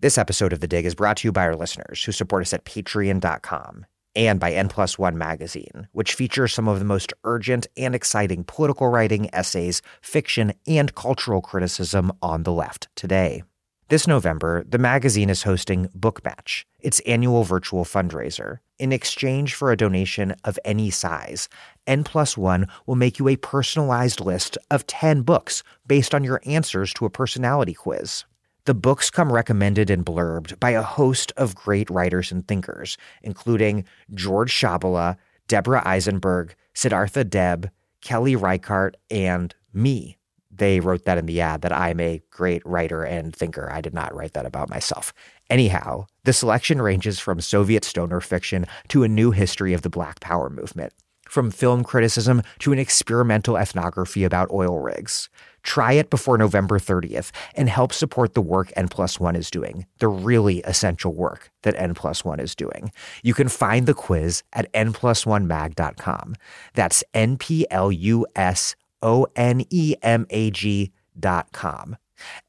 This episode of The Dig is brought to you by our listeners who support us at patreon.com and by N Plus One magazine, which features some of the most urgent and exciting political writing, essays, fiction, and cultural criticism on the left today. This November, the magazine is hosting Book Match, its annual virtual fundraiser. In exchange for a donation of any size, N Plus One will make you a personalized list of 10 books based on your answers to a personality quiz. The books come recommended and blurbed by a host of great writers and thinkers, including George Shabala, Deborah Eisenberg, Siddhartha Deb, Kelly Reichardt, and me. They wrote that in the ad that I'm a great writer and thinker. I did not write that about myself. Anyhow, the selection ranges from Soviet stoner fiction to a new history of the Black Power movement, from film criticism to an experimental ethnography about oil rigs. Try it before November 30th and help support the work N plus one is doing, the really essential work that N plus one is doing. You can find the quiz at nplusonemag.com. That's N P L U S O N E M A G dot com.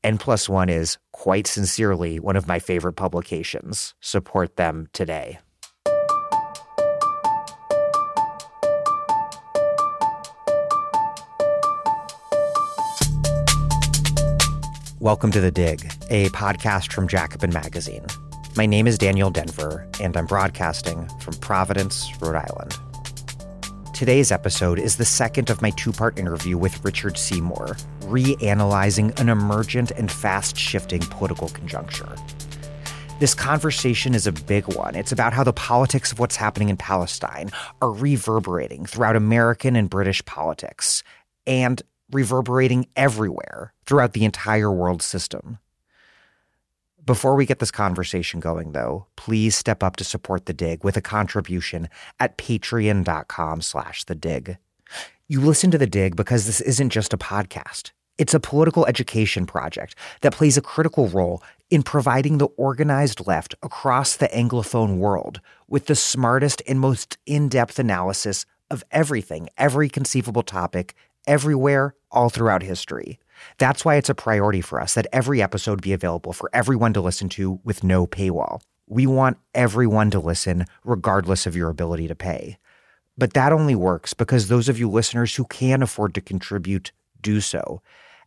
N plus one is quite sincerely one of my favorite publications. Support them today. Welcome to The Dig, a podcast from Jacobin Magazine. My name is Daniel Denvir, and I'm broadcasting from Providence, Rhode Island. Today's episode is the second of my two part interview with Richard Seymour, reanalyzing an emergent and fast shifting political conjuncture. This conversation is a big one. It's about how the politics of what's happening in Palestine are reverberating throughout American and British politics, and reverberating everywhere throughout the entire world system. Before we get this conversation going, though, please step up to support the dig with a contribution at patreon.com slash the dig. You listen to the dig because this isn't just a podcast. It's a political education project that plays a critical role in providing the organized left across the Anglophone world with the smartest and most in depth analysis of everything, every conceivable topic everywhere, all throughout history. That's why it's a priority for us that every episode be available for everyone to listen to with no paywall. We want everyone to listen, regardless of your ability to pay. But that only works because those of you listeners who can afford to contribute do so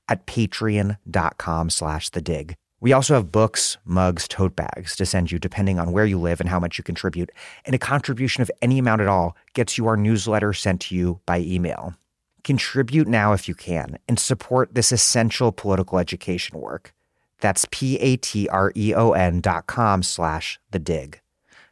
at patreon.com slash the dig. We also have books, mugs, tote bags to send you depending on where you live and how much you contribute. And a contribution of any amount at all gets you our newsletter sent to you by email. Contribute now if you can and support this essential political education work. That's P-A-T-R-E-O-N dot com slash the dig.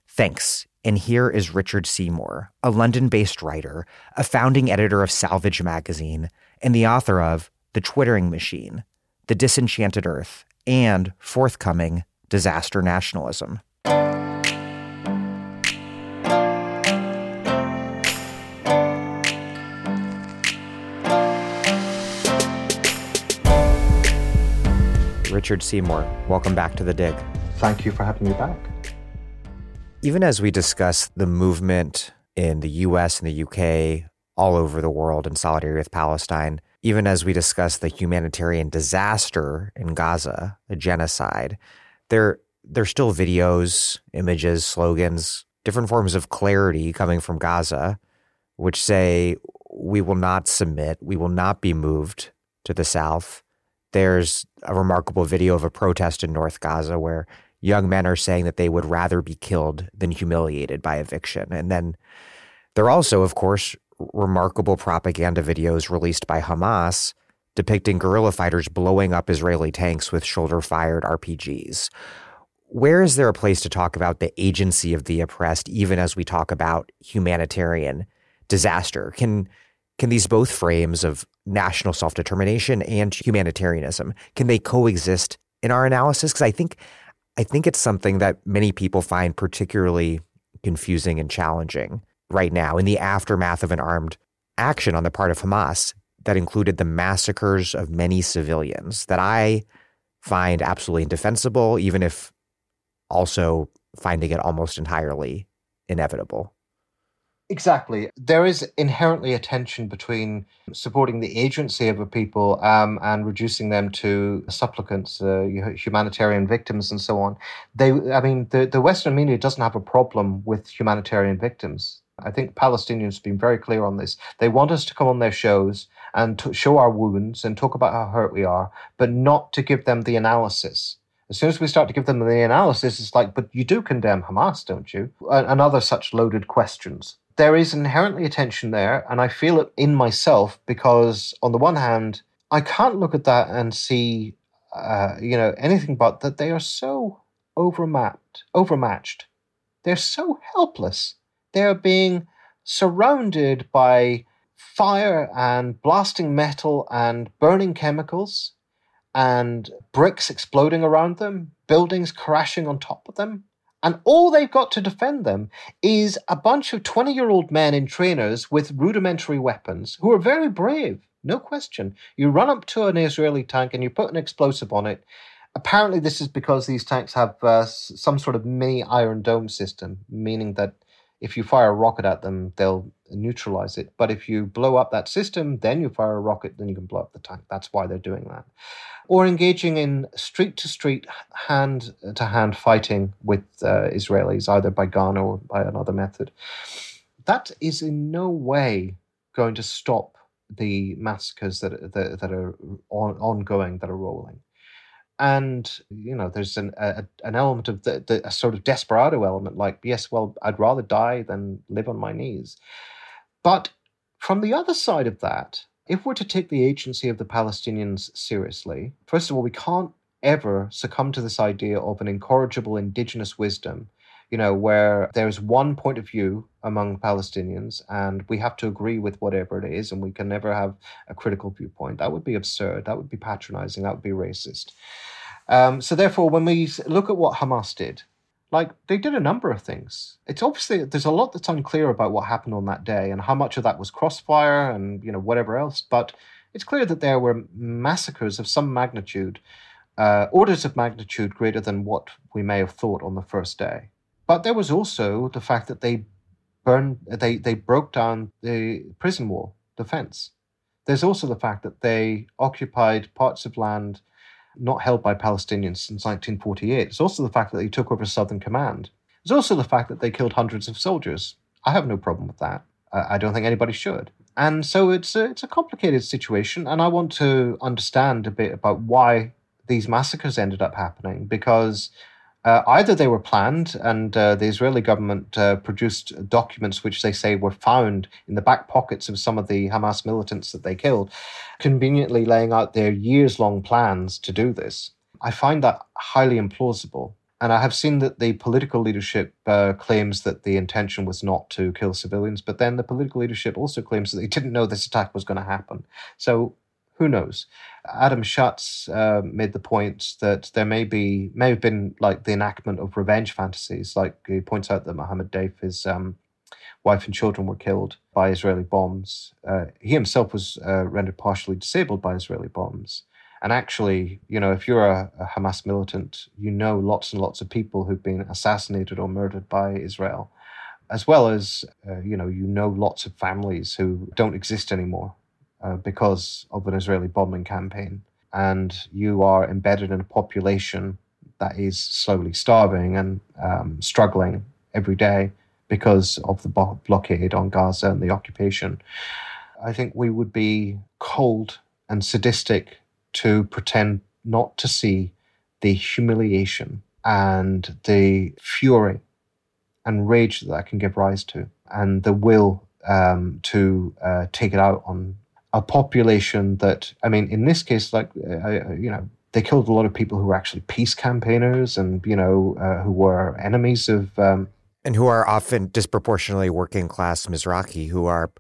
Thanks. And here is Richard Seymour, a London-based writer, a founding editor of Salvage magazine, and the author of The Twittering Machine, The Disenchanted Earth, and forthcoming Disaster Nationalism. Richard Seymour, welcome back to the dig. Thank you for having me back. Even as we discuss the movement in the US and the UK, all over the world in solidarity with Palestine, even as we discuss the humanitarian disaster in Gaza, a genocide, there there's still videos, images, slogans, different forms of clarity coming from Gaza, which say we will not submit, we will not be moved to the south. There's a remarkable video of a protest in North Gaza where young men are saying that they would rather be killed than humiliated by eviction. And then there are also, of course, remarkable propaganda videos released by Hamas depicting guerrilla fighters blowing up Israeli tanks with shoulder fired RPGs. Where is there a place to talk about the agency of the oppressed, even as we talk about humanitarian disaster? Can can these both frames of national self determination and humanitarianism can they coexist in our analysis? Because I think I think it's something that many people find particularly confusing and challenging right now in the aftermath of an armed action on the part of Hamas that included the massacres of many civilians that I find absolutely indefensible, even if also finding it almost entirely inevitable. Exactly. There is inherently a tension between supporting the agency of a people um, and reducing them to supplicants, uh, humanitarian victims, and so on. They, I mean, the, the Western media doesn't have a problem with humanitarian victims. I think Palestinians have been very clear on this. They want us to come on their shows and show our wounds and talk about how hurt we are, but not to give them the analysis. As soon as we start to give them the analysis, it's like, but you do condemn Hamas, don't you? And other such loaded questions. There is inherently a tension there, and I feel it in myself because, on the one hand, I can't look at that and see, uh, you know, anything but that they are so overmatched. Overmatched. They're so helpless. They are being surrounded by fire and blasting metal and burning chemicals and bricks exploding around them, buildings crashing on top of them. And all they've got to defend them is a bunch of 20 year old men in trainers with rudimentary weapons who are very brave, no question. You run up to an Israeli tank and you put an explosive on it. Apparently, this is because these tanks have uh, some sort of mini iron dome system, meaning that if you fire a rocket at them, they'll neutralize it. But if you blow up that system, then you fire a rocket, then you can blow up the tank. That's why they're doing that. Or engaging in street to street, hand to hand fighting with uh, Israelis, either by gun or by another method. That is in no way going to stop the massacres that, that, that are on, ongoing, that are rolling and you know there's an a, an element of the, the, a sort of desperado element like yes well i'd rather die than live on my knees. But from the other side of that if we're to take the agency of the palestinians seriously first of all we can't ever succumb to this idea of an incorrigible indigenous wisdom you know, where there's one point of view among Palestinians and we have to agree with whatever it is and we can never have a critical viewpoint. That would be absurd. That would be patronizing. That would be racist. Um, so, therefore, when we look at what Hamas did, like they did a number of things. It's obviously there's a lot that's unclear about what happened on that day and how much of that was crossfire and you know whatever else. But it's clear that there were massacres of some magnitude, uh, orders of magnitude greater than what we may have thought on the first day. But there was also the fact that they burned, they, they broke down the prison wall, defense. There's also the fact that they occupied parts of land not held by Palestinians since 1948. It's also the fact that they took over Southern Command. It's also the fact that they killed hundreds of soldiers. I have no problem with that. I don't think anybody should. And so it's a, it's a complicated situation, and I want to understand a bit about why these massacres ended up happening because uh, either they were planned, and uh, the Israeli government uh, produced documents which they say were found in the back pockets of some of the Hamas militants that they killed, conveniently laying out their years long plans to do this. I find that highly implausible. And I have seen that the political leadership uh, claims that the intention was not to kill civilians, but then the political leadership also claims that they didn't know this attack was going to happen. So who knows? Adam Schatz uh, made the point that there may be may have been like the enactment of revenge fantasies. Like he points out that Mohammed Deif, his um, wife and children were killed by Israeli bombs. Uh, he himself was uh, rendered partially disabled by Israeli bombs. And actually, you know, if you're a, a, Hamas militant, you know lots and lots of people who've been assassinated or murdered by Israel, as well as, uh, you know, you know lots of families who don't exist anymore uh, because of an Israeli bombing campaign, and you are embedded in a population that is slowly starving and um, struggling every day because of the blockade on Gaza and the occupation, I think we would be cold and sadistic to pretend not to see the humiliation and the fury and rage that that can give rise to, and the will um, to uh, take it out on a population that, I mean, in this case, like, uh, you know, they killed a lot of people who were actually peace campaigners and, you know, uh, who were enemies of. Um, and who are often disproportionately working class Mizrahi, who are,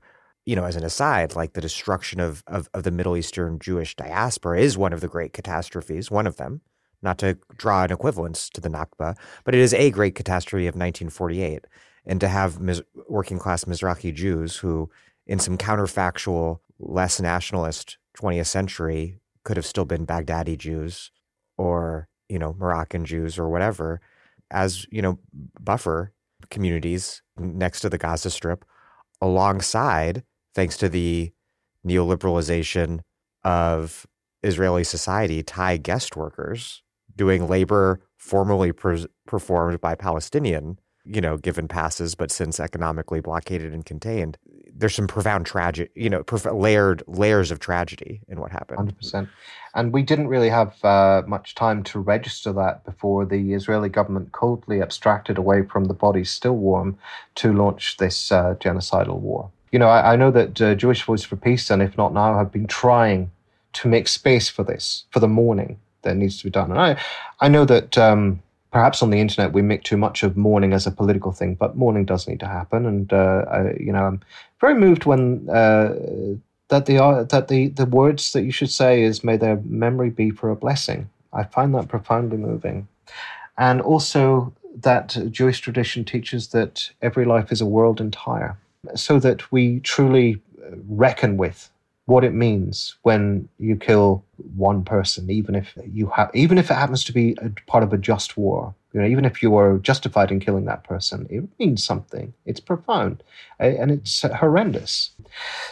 you know, as an aside, like the destruction of, of, of the Middle Eastern Jewish diaspora is one of the great catastrophes, one of them, not to draw an equivalence to the Nakba, but it is a great catastrophe of 1948. And to have mis- working class Mizrahi Jews who, in some counterfactual less nationalist 20th century could have still been Baghdadi Jews or, you know, Moroccan Jews or whatever, as, you know, buffer communities next to the Gaza Strip alongside, thanks to the neoliberalization of Israeli society, Thai guest workers doing labor formerly per- performed by Palestinian, you know, given passes, but since economically blockaded and contained. There's some profound tragedy, you know, prof- layered layers of tragedy in what happened. Hundred percent, and we didn't really have uh, much time to register that before the Israeli government coldly abstracted away from the bodies still warm to launch this uh, genocidal war. You know, I, I know that uh, Jewish Voice for Peace, and if not now, have been trying to make space for this, for the mourning that needs to be done. And I, I know that um, perhaps on the internet we make too much of mourning as a political thing, but mourning does need to happen. And uh, I, you know, I'm very moved when uh, that the uh, that the the words that you should say is "May their memory be for a blessing." I find that profoundly moving, and also that Jewish tradition teaches that every life is a world entire, so that we truly reckon with what it means when you kill one person, even if you have, even if it happens to be part of a just war. You know, even if you are justified in killing that person, it means something. It's profound, and it's horrendous.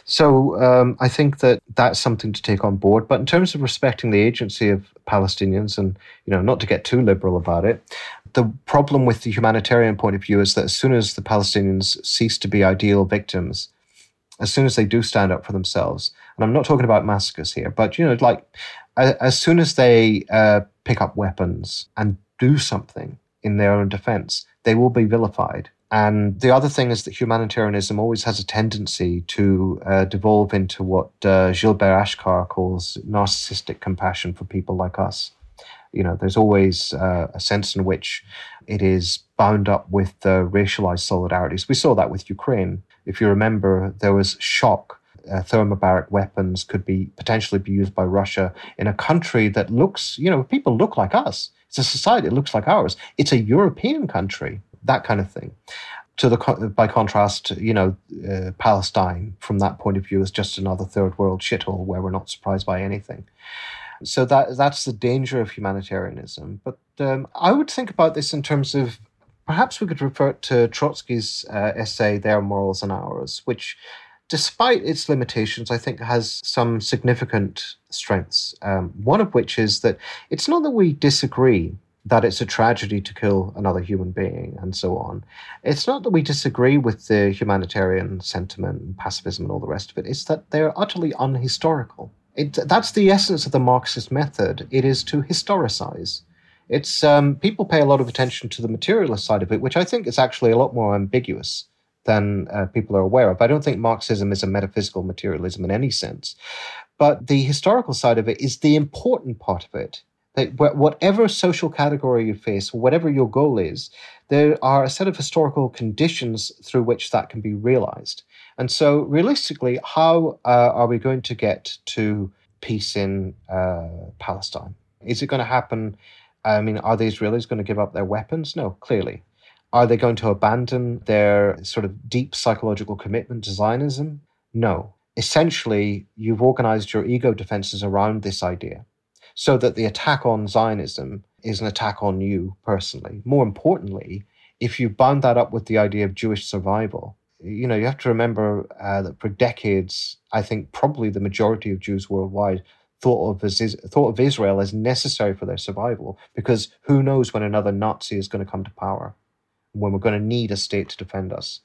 So um, I think that that's something to take on board. But in terms of respecting the agency of Palestinians, and you know, not to get too liberal about it, the problem with the humanitarian point of view is that as soon as the Palestinians cease to be ideal victims, as soon as they do stand up for themselves, and I'm not talking about massacres here, but you know, like as soon as they uh, pick up weapons and do something in their own defense, they will be vilified. And the other thing is that humanitarianism always has a tendency to uh, devolve into what uh, Gilbert Achcar calls narcissistic compassion for people like us. You know, there's always uh, a sense in which it is bound up with racialized solidarities. We saw that with Ukraine. If you remember, there was shock uh, thermobaric weapons could be potentially be used by Russia in a country that looks, you know, people look like us. It's a society that looks like ours. It's a European country, that kind of thing. To the by contrast, you know, uh, Palestine from that point of view is just another third world shithole where we're not surprised by anything. So that that's the danger of humanitarianism. But um, I would think about this in terms of perhaps we could refer to Trotsky's uh, essay "Their Morals and Ours," which despite its limitations, I think has some significant strengths. Um, one of which is that it's not that we disagree that it's a tragedy to kill another human being and so on. It's not that we disagree with the humanitarian sentiment and pacifism and all the rest of it. It's that they're utterly unhistorical. It, that's the essence of the Marxist method. It is to historicize. It's um, people pay a lot of attention to the materialist side of it, which I think is actually a lot more ambiguous than uh, people are aware of. I don't think Marxism is a metaphysical materialism in any sense. But the historical side of it is the important part of it. That whatever social category you face, whatever your goal is, there are a set of historical conditions through which that can be realized. And so, realistically, how uh, are we going to get to peace in uh, Palestine? Is it going to happen? I mean, are the Israelis going to give up their weapons? No, clearly. Are they going to abandon their sort of deep psychological commitment to Zionism? No. Essentially, you've organized your ego defenses around this idea so that the attack on Zionism is an attack on you personally. More importantly, if you bound that up with the idea of Jewish survival, you know, you have to remember uh, that for decades, I think probably the majority of Jews worldwide thought of as thought of Israel as necessary for their survival because who knows when another Nazi is going to come to power when we're going to need a state to defend us.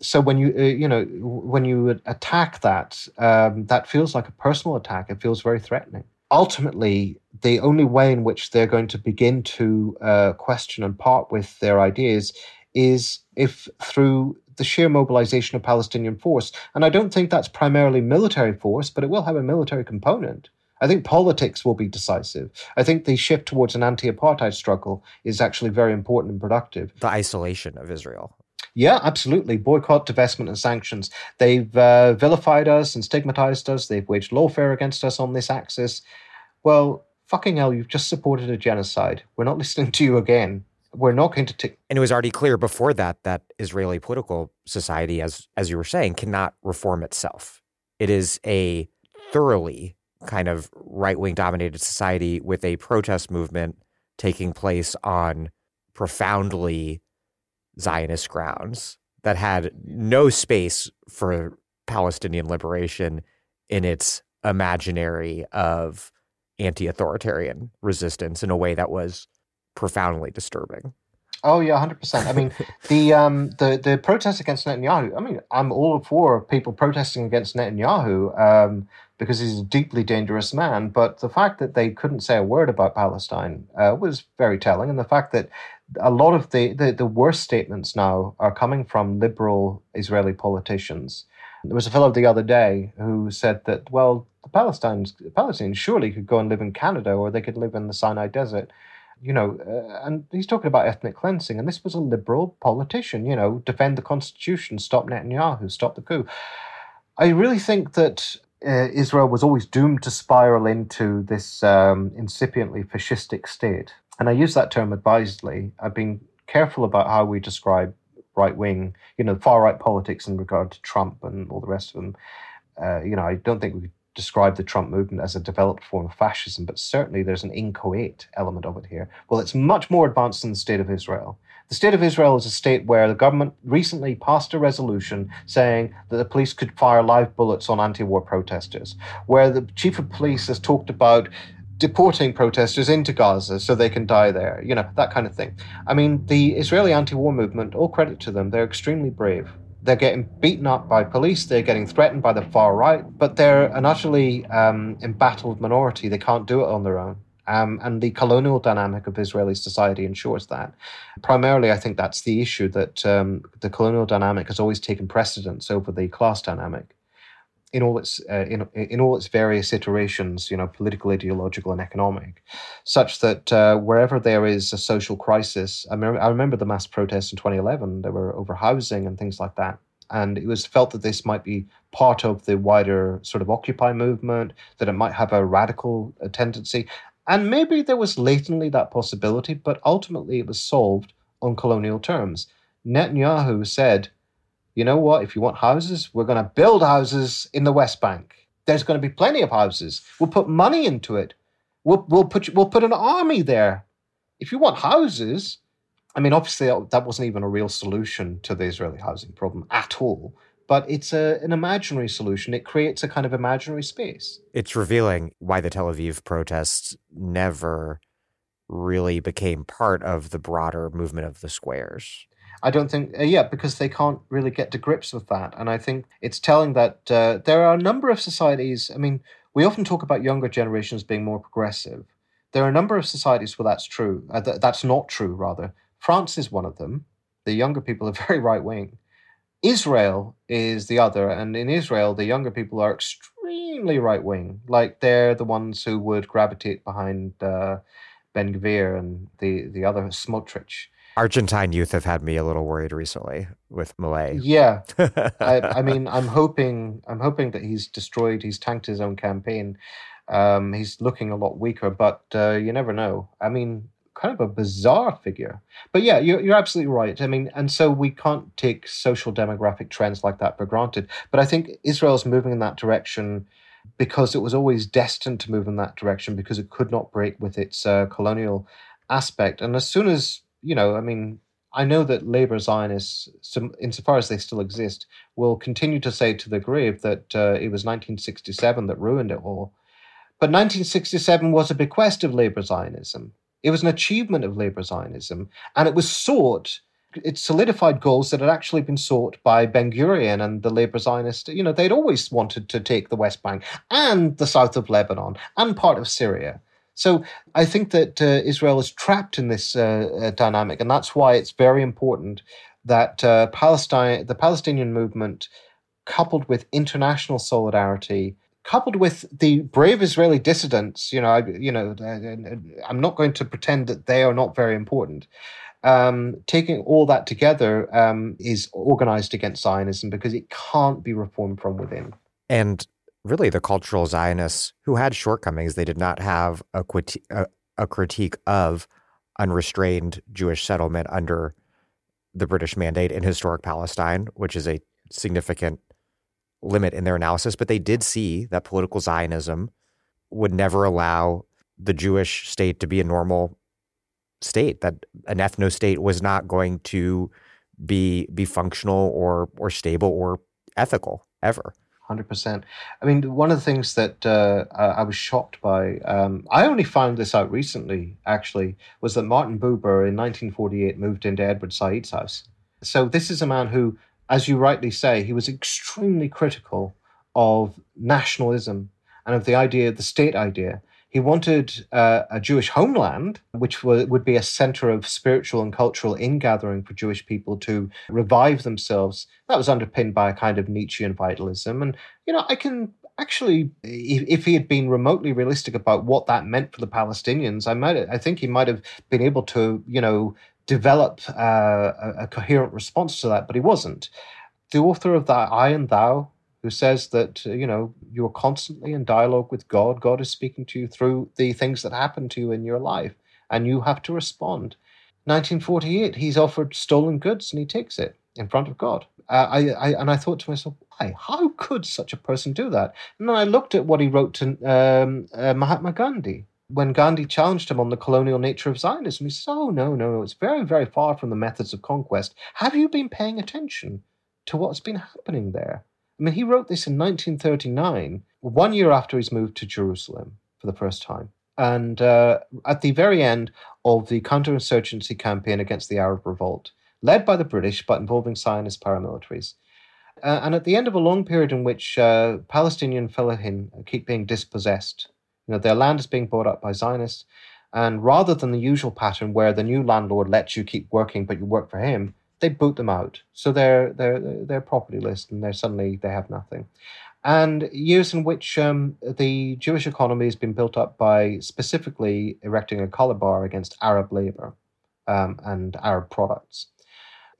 So when you uh, you know when you attack that, um, that feels like a personal attack. It feels very threatening. Ultimately, the only way in which they're going to begin to uh, question and part with their ideas is if through the sheer mobilization of Palestinian force. And I don't think that's primarily military force, but it will have a military component. I think politics will be decisive. I think the shift towards an anti apartheid struggle is actually very important and productive. The isolation of Israel. Yeah, absolutely. Boycott, divestment, and sanctions. They've uh, vilified us and stigmatized us. They've waged lawfare against us on this axis. Well, fucking hell, you've just supported a genocide. We're not listening to you again. We're not going to take. And it was already clear before that that Israeli political society, as as you were saying, cannot reform itself. It is a thoroughly kind of right wing dominated society with a protest movement taking place on profoundly Zionist grounds that had no space for Palestinian liberation in its imaginary of anti authoritarian resistance in a way that was profoundly disturbing. Oh yeah, hundred percent. I mean, the um, the the protest against Netanyahu. I mean, I'm all for people protesting against Netanyahu um, because he's a deeply dangerous man. But the fact that they couldn't say a word about Palestine uh, was very telling, and the fact that a lot of the, the the worst statements now are coming from liberal Israeli politicians. There was a fellow the other day who said that well, the Palestinians Palestinians surely could go and live in Canada or they could live in the Sinai Desert you know, uh, and he's talking about ethnic cleansing, and this was a liberal politician, you know, defend the constitution, stop Netanyahu, stop the coup. I really think that uh, Israel was always doomed to spiral into this um, incipiently fascistic state. And I use that term advisedly. I've been careful about how we describe right wing, you know, far right politics in regard to Trump and all the rest of them. Uh, you know, I don't think we describe the Trump movement as a developed form of fascism, but certainly there's an inchoate element of it here. Well, it's much more advanced than the state of Israel. The state of Israel is a state where the government recently passed a resolution saying that the police could fire live bullets on anti war protesters, where the chief of police has talked about deporting protesters into Gaza so they can die there, you know, that kind of thing. I mean, the Israeli anti war movement, all credit to them, they're extremely brave. They're getting beaten up by police. They're getting threatened by the far right, but they're an utterly um, embattled minority. They can't do it on their own. Um, and the colonial dynamic of Israeli society ensures that. Primarily, I think that's the issue that um, the colonial dynamic has always taken precedence over the class dynamic in all its uh, in, in all its various iterations, you know, political, ideological, and economic, such that uh, wherever there is a social crisis, I, remember, I remember the mass protests in 2011. There were over housing and things like that, and it was felt that this might be part of the wider sort of Occupy movement, that it might have a radical uh, tendency, and maybe there was latently that possibility, but ultimately it was solved on colonial terms. Netanyahu said you know what? If you want houses, we're going to build houses in the West Bank. There's going to be plenty of houses. We'll put money into it. We'll, we'll put we'll put an army there. If you want houses, I mean, obviously that wasn't even a real solution to the Israeli housing problem at all. But it's a, an imaginary solution. It creates a kind of imaginary space. It's revealing why the Tel Aviv protests never really became part of the broader movement of the squares. I don't think, uh, yeah, because they can't really get to grips with that. And I think it's telling that uh, there are a number of societies. I mean, we often talk about younger generations being more progressive. There are a number of societies where that's true. Uh, th- that's not true, rather. France is one of them. The younger people are very right wing. Israel is the other. And in Israel, the younger people are extremely right wing. Like they're the ones who would gravitate behind uh, Ben Gvir and the, the other Smotrich. Argentine youth have had me a little worried recently with Milei. Yeah, I, I, mean, I'm hoping, I'm hoping that he's destroyed, he's tanked his own campaign. Um, he's looking a lot weaker, but uh, you never know. I mean, kind of a bizarre figure. But yeah, you're, you're absolutely right. I mean, and so we can't take social demographic trends like that for granted. But I think Israel's moving in that direction because it was always destined to move in that direction because it could not break with its uh, colonial aspect. And as soon as you know, I mean, I know that labor Zionists, insofar as they still exist, will continue to say to the grave that uh, it was 1967 that ruined it all. But 1967 was a bequest of labor Zionism. It was an achievement of labor Zionism, and it was sought. It solidified goals that had actually been sought by Ben Gurion and the labor Zionists. You know, they'd always wanted to take the West Bank and the south of Lebanon and part of Syria. So I think that uh, Israel is trapped in this uh, uh, dynamic, and that's why it's very important that uh, Palestine, the Palestinian movement, coupled with international solidarity, coupled with the brave Israeli dissidents, you know, I, you know, I'm not going to pretend that they are not very important. Um, taking all that together um, is organized against Zionism because it can't be reformed from within. And really the cultural Zionists who had shortcomings. They did not have a, a, a critique of unrestrained Jewish settlement under the British mandate in historic Palestine, which is a significant limit in their analysis. But they did see that political Zionism would never allow the Jewish state to be a normal state, that an ethno state was not going to be be functional or or stable or ethical ever. Hundred percent. I mean, one of the things that uh, I was shocked by, um, I only found this out recently, actually, was that Martin Buber in 1948 moved into Edward Said's house. So this is a man who, as you rightly say, he was extremely critical of nationalism and of the idea, the state idea. He wanted uh, a Jewish homeland, which w- would be a center of spiritual and cultural ingathering for Jewish people to revive themselves. That was underpinned by a kind of Nietzschean vitalism. And, you know, I can actually, if, if he had been remotely realistic about what that meant for the Palestinians, I might, I think he might have been able to, you know, develop uh, a, a coherent response to that, but he wasn't. The author of that I and Thou who says that uh, you know you're constantly in dialogue with God. God is speaking to you through the things that happen to you in your life, and you have to respond. 1948, he's offered stolen goods and he takes it in front of God. Uh, I, I, and I thought to myself, why? How could such a person do that? And then I looked at what he wrote to um, uh, Mahatma Gandhi when Gandhi challenged him on the colonial nature of Zionism. He said, "Oh no, no, it's very, very far from the methods of conquest. Have you been paying attention to what's been happening there?" I mean, he wrote this in 1939, one year after he's moved to Jerusalem for the first time. And uh, at the very end of the counterinsurgency campaign against the Arab revolt, led by the British but involving Zionist paramilitaries. Uh, and at the end of a long period in which uh, Palestinian fellahin keep being dispossessed, you know, their land is being bought up by Zionists, and rather than the usual pattern where the new landlord lets you keep working but you work for him, they boot them out. So they're they're they're property list, and they're suddenly they have nothing. And years in which um, the Jewish economy has been built up by specifically erecting a color bar against Arab labor um, and Arab products.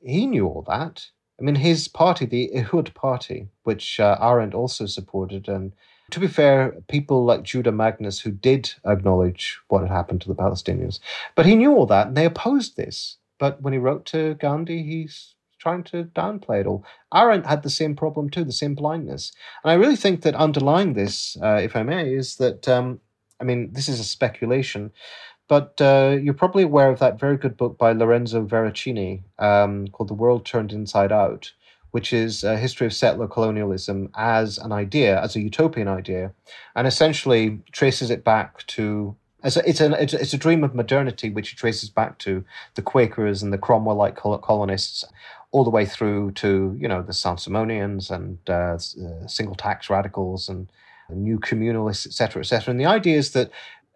He knew all that. I mean, his party, the Ihud Party, which uh, Arendt also supported, and to be fair, people like Judah Magnes who did acknowledge what had happened to the Palestinians, but he knew all that, and they opposed this. But when he wrote to Gandhi, he's trying to downplay it all. Arendt had the same problem too, the same blindness. And I really think that underlying this, uh, if I may, is that, um, I mean, this is a speculation, but uh, you're probably aware of that very good book by Lorenzo Veracini um, called The World Turned Inside Out, which is a history of settler colonialism as an idea, as a utopian idea, and essentially traces it back to it's a, it's, a, it's a dream of modernity which it traces back to the Quakers and the Cromwell-like colonists, all the way through to you know the Saint-Simonians and uh, uh, single tax radicals and new communalists, etc., etc. And the idea is that,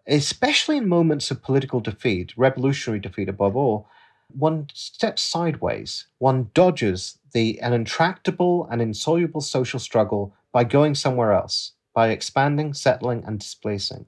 especially in moments of political defeat, revolutionary defeat above all, one steps sideways, one dodges the an intractable and insoluble social struggle by going somewhere else, by expanding, settling, and displacing.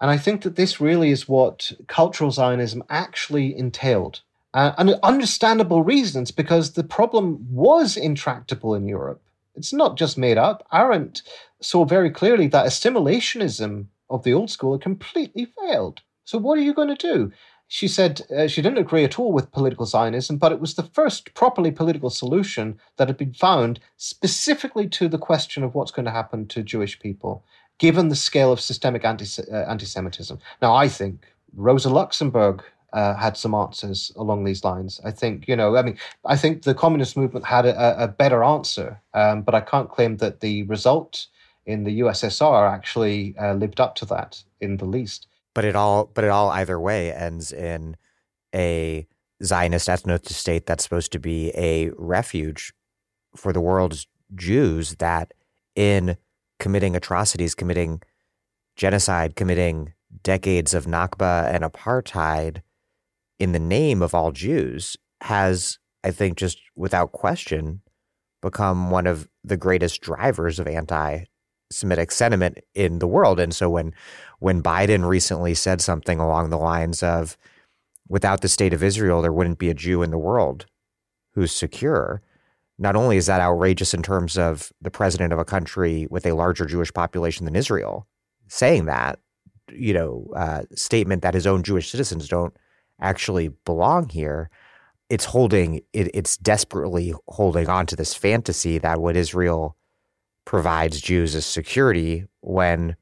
And I think that this really is what cultural Zionism actually entailed. Uh, and understandable reasons, because the problem was intractable in Europe. It's not just made up. Arendt saw very clearly that assimilationism of the old school had completely failed. So, what are you going to do? She said uh, she didn't agree at all with political Zionism, but it was the first properly political solution that had been found specifically to the question of what's going to happen to Jewish people given the scale of systemic anti uh, Semitism. Now, I think Rosa Luxemburg uh, had some answers along these lines. I think, you know, I mean, I think the communist movement had a, a better answer, um, but I can't claim that the result in the USSR actually uh, lived up to that in the least. But it all, but it all either way ends in a Zionist ethno state that's supposed to be a refuge for the world's Jews that in committing atrocities, committing genocide, committing decades of Nakba and apartheid in the name of all Jews has, I think, just without question, become one of the greatest drivers of anti Semitic sentiment in the world. And so when when Biden recently said something along the lines of without the state of Israel, there wouldn't be a Jew in the world who's secure not only is that outrageous in terms of the president of a country with a larger Jewish population than Israel saying that, you know, uh, statement that his own Jewish citizens don't actually belong here. It's holding it, it's desperately holding on to this fantasy that what Israel provides Jews as security when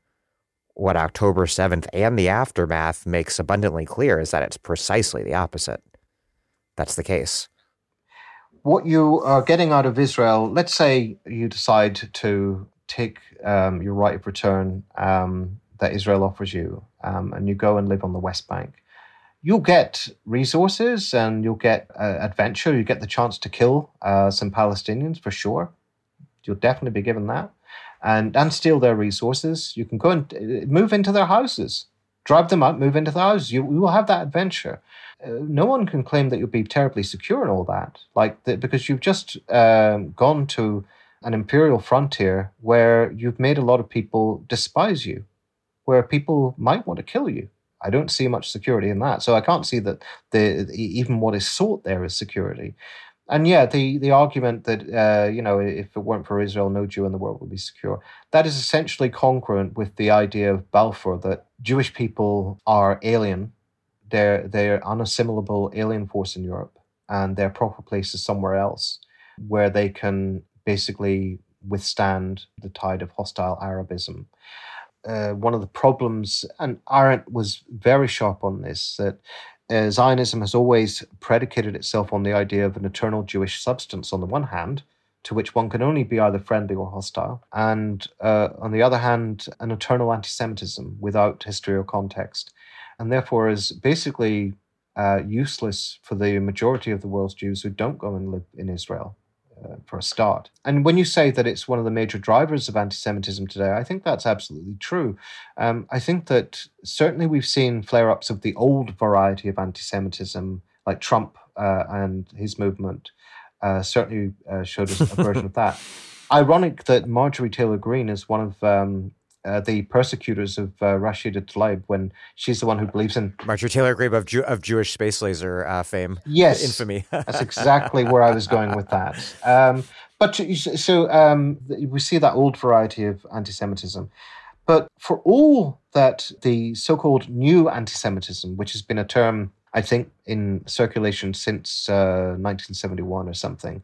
what October 7th and the aftermath makes abundantly clear is that it's precisely the opposite. That's the case. what you are getting out of Israel, let's say you decide to take um, your right of return um, that Israel offers you, um, and you go and live on the West Bank. You'll get resources and you'll get uh, adventure. You get the chance to kill uh, some Palestinians for sure. You'll definitely be given that, and and steal their resources. You can go and uh, move into their houses, drive them out, move into the houses. You, you will have that adventure. Uh, no one can claim that you'll be terribly secure in all that, like the, because you've just um, gone to an imperial frontier where you've made a lot of people despise you, where people might want to kill you. I don't see much security in that, so I can't see that the even what is sought there is security. And yeah, the the argument that uh, you know if it weren't for Israel, no Jew in the world would be secure. That is essentially congruent with the idea of Balfour that Jewish people are alien they're they're unassimilable alien force in Europe, and their proper place is somewhere else, where they can basically withstand the tide of hostile Arabism. Uh, one of the problems, and Arendt was very sharp on this, that uh, Zionism has always predicated itself on the idea of an eternal Jewish substance on the one hand, to which one can only be either friendly or hostile, and uh, on the other hand, an eternal anti Semitism without history or context and therefore is basically uh, useless for the majority of the world's Jews who don't go and live in Israel. Uh, for a start. And when you say that it's one of the major drivers of anti Semitism today, I think that's absolutely true. Um, I think that certainly we've seen flare ups of the old variety of anti Semitism, like Trump uh, and his movement, uh, certainly uh, showed us a version of that. Ironic that Marjorie Taylor Greene is one of um, uh, the persecutors of uh, Rashida Tlaib when she's the one who believes in Marjorie Taylor Greene of, Jew- of Jewish space laser uh, fame. Yes, infamy. that's exactly where I was going with that. Um, but so um, we see that old variety of anti-Semitism. But for all that the so-called new anti-Semitism, which has been a term I think in circulation since 1971 uh, or something,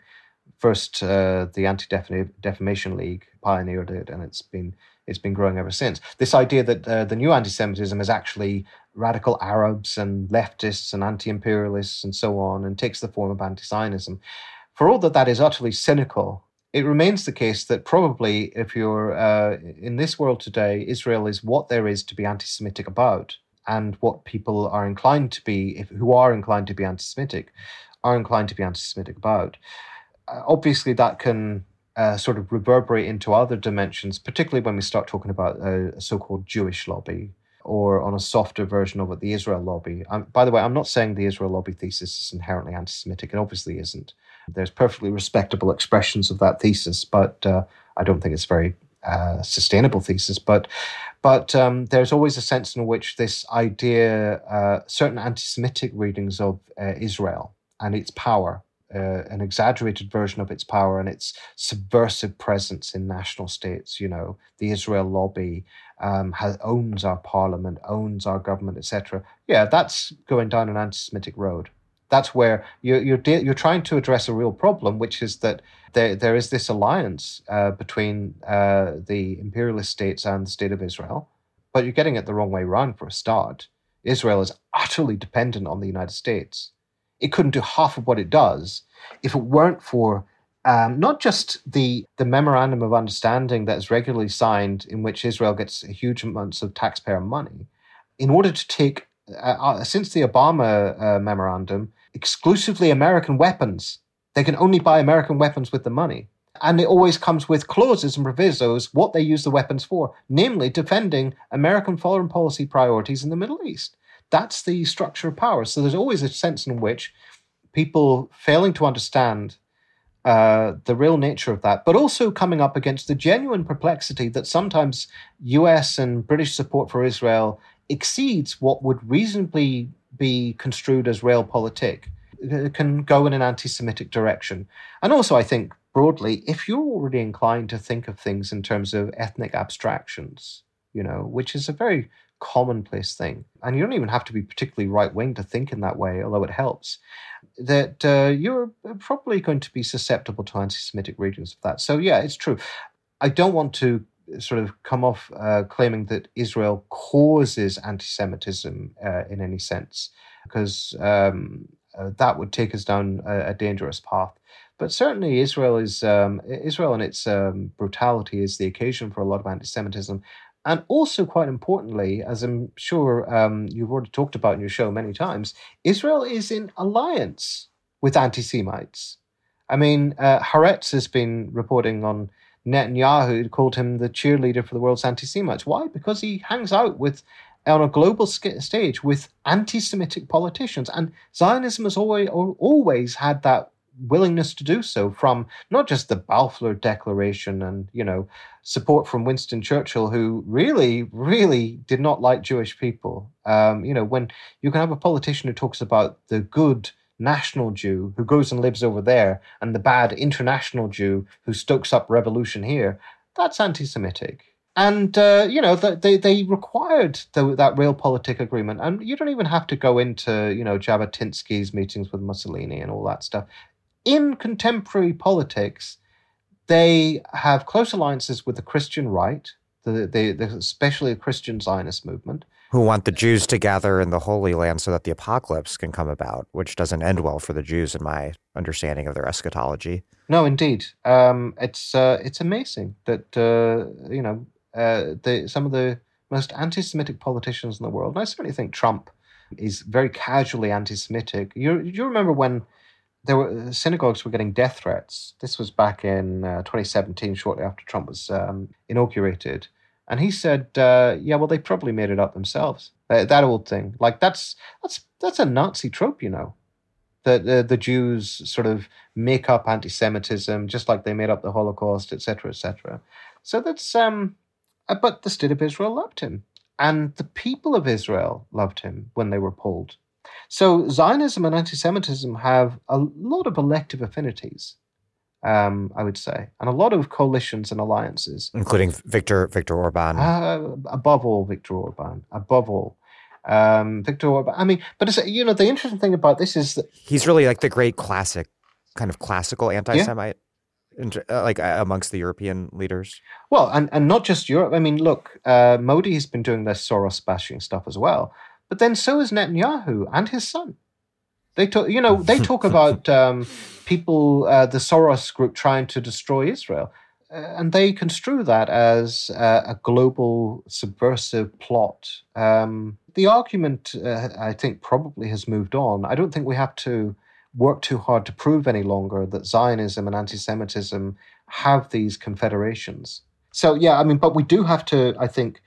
first uh, the Anti-Defamation League pioneered it, and it's been it's been growing ever since. This idea that uh, the new anti Semitism is actually radical Arabs and leftists and anti imperialists and so on, and takes the form of anti Zionism. For all that that is utterly cynical, it remains the case that probably if you're uh, in this world today, Israel is what there is to be anti Semitic about. And what people are inclined to be, if, who are inclined to be anti Semitic, are inclined to be anti Semitic about. Uh, obviously, that can uh, sort of reverberate into other dimensions, particularly when we start talking about a, so called Jewish lobby or on a softer version of it, the Israel lobby. Um, by the way, I'm not saying the Israel lobby thesis is inherently anti Semitic. It obviously isn't. There's perfectly respectable expressions of that thesis, but uh, I don't think it's very uh, sustainable thesis. But but um, there's always a sense in which this idea, uh, certain anti Semitic readings of uh, Israel and its power uh, an exaggerated version of its power and its subversive presence in national states. You know, the Israel lobby um, has, owns our parliament, owns our government, etc. Yeah, that's going down an anti-Semitic road. That's where you're you're, de- you're trying to address a real problem, which is that there there is this alliance uh, between uh, the imperialist states and the state of Israel, but you're getting it the wrong way around for a start. Israel is utterly dependent on the United States it couldn't do half of what it does if it weren't for um, not just the the memorandum of understanding that is regularly signed, in which Israel gets huge amounts of taxpayer money, in order to take uh, uh, since the Obama uh, memorandum exclusively American weapons. They can only buy American weapons with the money. And it always comes with clauses and provisos what they use the weapons for, namely defending American foreign policy priorities in the Middle East. That's the structure of power. So there's always a sense in which people failing to understand uh, the real nature of that, but also coming up against the genuine perplexity that sometimes US and British support for Israel exceeds what would reasonably be construed as realpolitik, it can go in an anti Semitic direction. And also, I think broadly, if you're already inclined to think of things in terms of ethnic abstractions, you know, which is a very commonplace thing. And you don't even have to be particularly right wing to think in that way, although it helps. That uh, you're probably going to be susceptible to anti Semitic readings of that. So, yeah, it's true. I don't want to sort of come off uh, claiming that Israel causes anti Semitism uh, in any sense, because um, uh, that would take us down a, a dangerous path. But certainly, Israel is um, Israel and its um, brutality is the occasion for a lot of anti-Semitism, and also quite importantly, as I'm sure um, you've already talked about in your show many times, Israel is in alliance with anti-Semites. I mean, uh, Haaretz has been reporting on Netanyahu called him the cheerleader for the world's anti-Semites. Why? Because he hangs out with on a global stage with anti-Semitic politicians, and Zionism has always always had that willingness to do so from not just the Balfour Declaration and you know support from Winston Churchill, who really, really did not like Jewish people. Um, you know, when you can have a politician who talks about the good national Jew who goes and lives over there and the bad international Jew who stokes up revolution here, that's anti Semitic. And, uh, you know, they, they required the, that realpolitik agreement. And you don't even have to go into, you know, Jabotinsky's meetings with Mussolini and all that stuff. In contemporary politics, they have close alliances with the Christian right, the, the, the especially the Christian Zionist movement who want the Jews to gather in the Holy Land so that the apocalypse can come about, which doesn't end well for the Jews in my understanding of their eschatology. No, indeed, um, it's uh, it's amazing that uh, you know uh, the, some of the most anti-Semitic politicians in the world. And I certainly think Trump is very casually anti-Semitic. You you remember when there were synagogues were getting death threats? This was back in uh, 2017, shortly after Trump was um, inaugurated and he said, uh, "Yeah, well, they probably made it up themselves. Uh, that old thing, like that's that's that's a Nazi trope, you know, that uh, the Jews sort of make up anti-Semitism, just like they made up the Holocaust, etc., etc. So that's um, uh, but the state of Israel loved him, and the people of Israel loved him when they were pulled. So Zionism and anti-Semitism have a lot of elective affinities um, I would say, and a lot of coalitions and alliances, including Viktor Viktor Orban. Uh, above all, Viktor Orban. Above all, um, Viktor Orban. I mean, but it's, you know, the interesting thing about this is that he's really like the great classic, kind of classical anti-Semite. Yeah. Uh, like uh, amongst the European leaders? Well, and, and not just Europe. I mean, look, uh, Modi has been doing this Soros bashing stuff as well, but then so is Netanyahu and his son. They talk, you know, they talk about um, people, uh, the Soros group, trying to destroy Israel, uh, and they construe that as uh, a global subversive plot. Um, the argument, uh, I think, probably has moved on. I don't think we have to work too hard to prove any longer that Zionism and anti-Semitism have these confederations. So yeah, I mean, but we do have to, I think,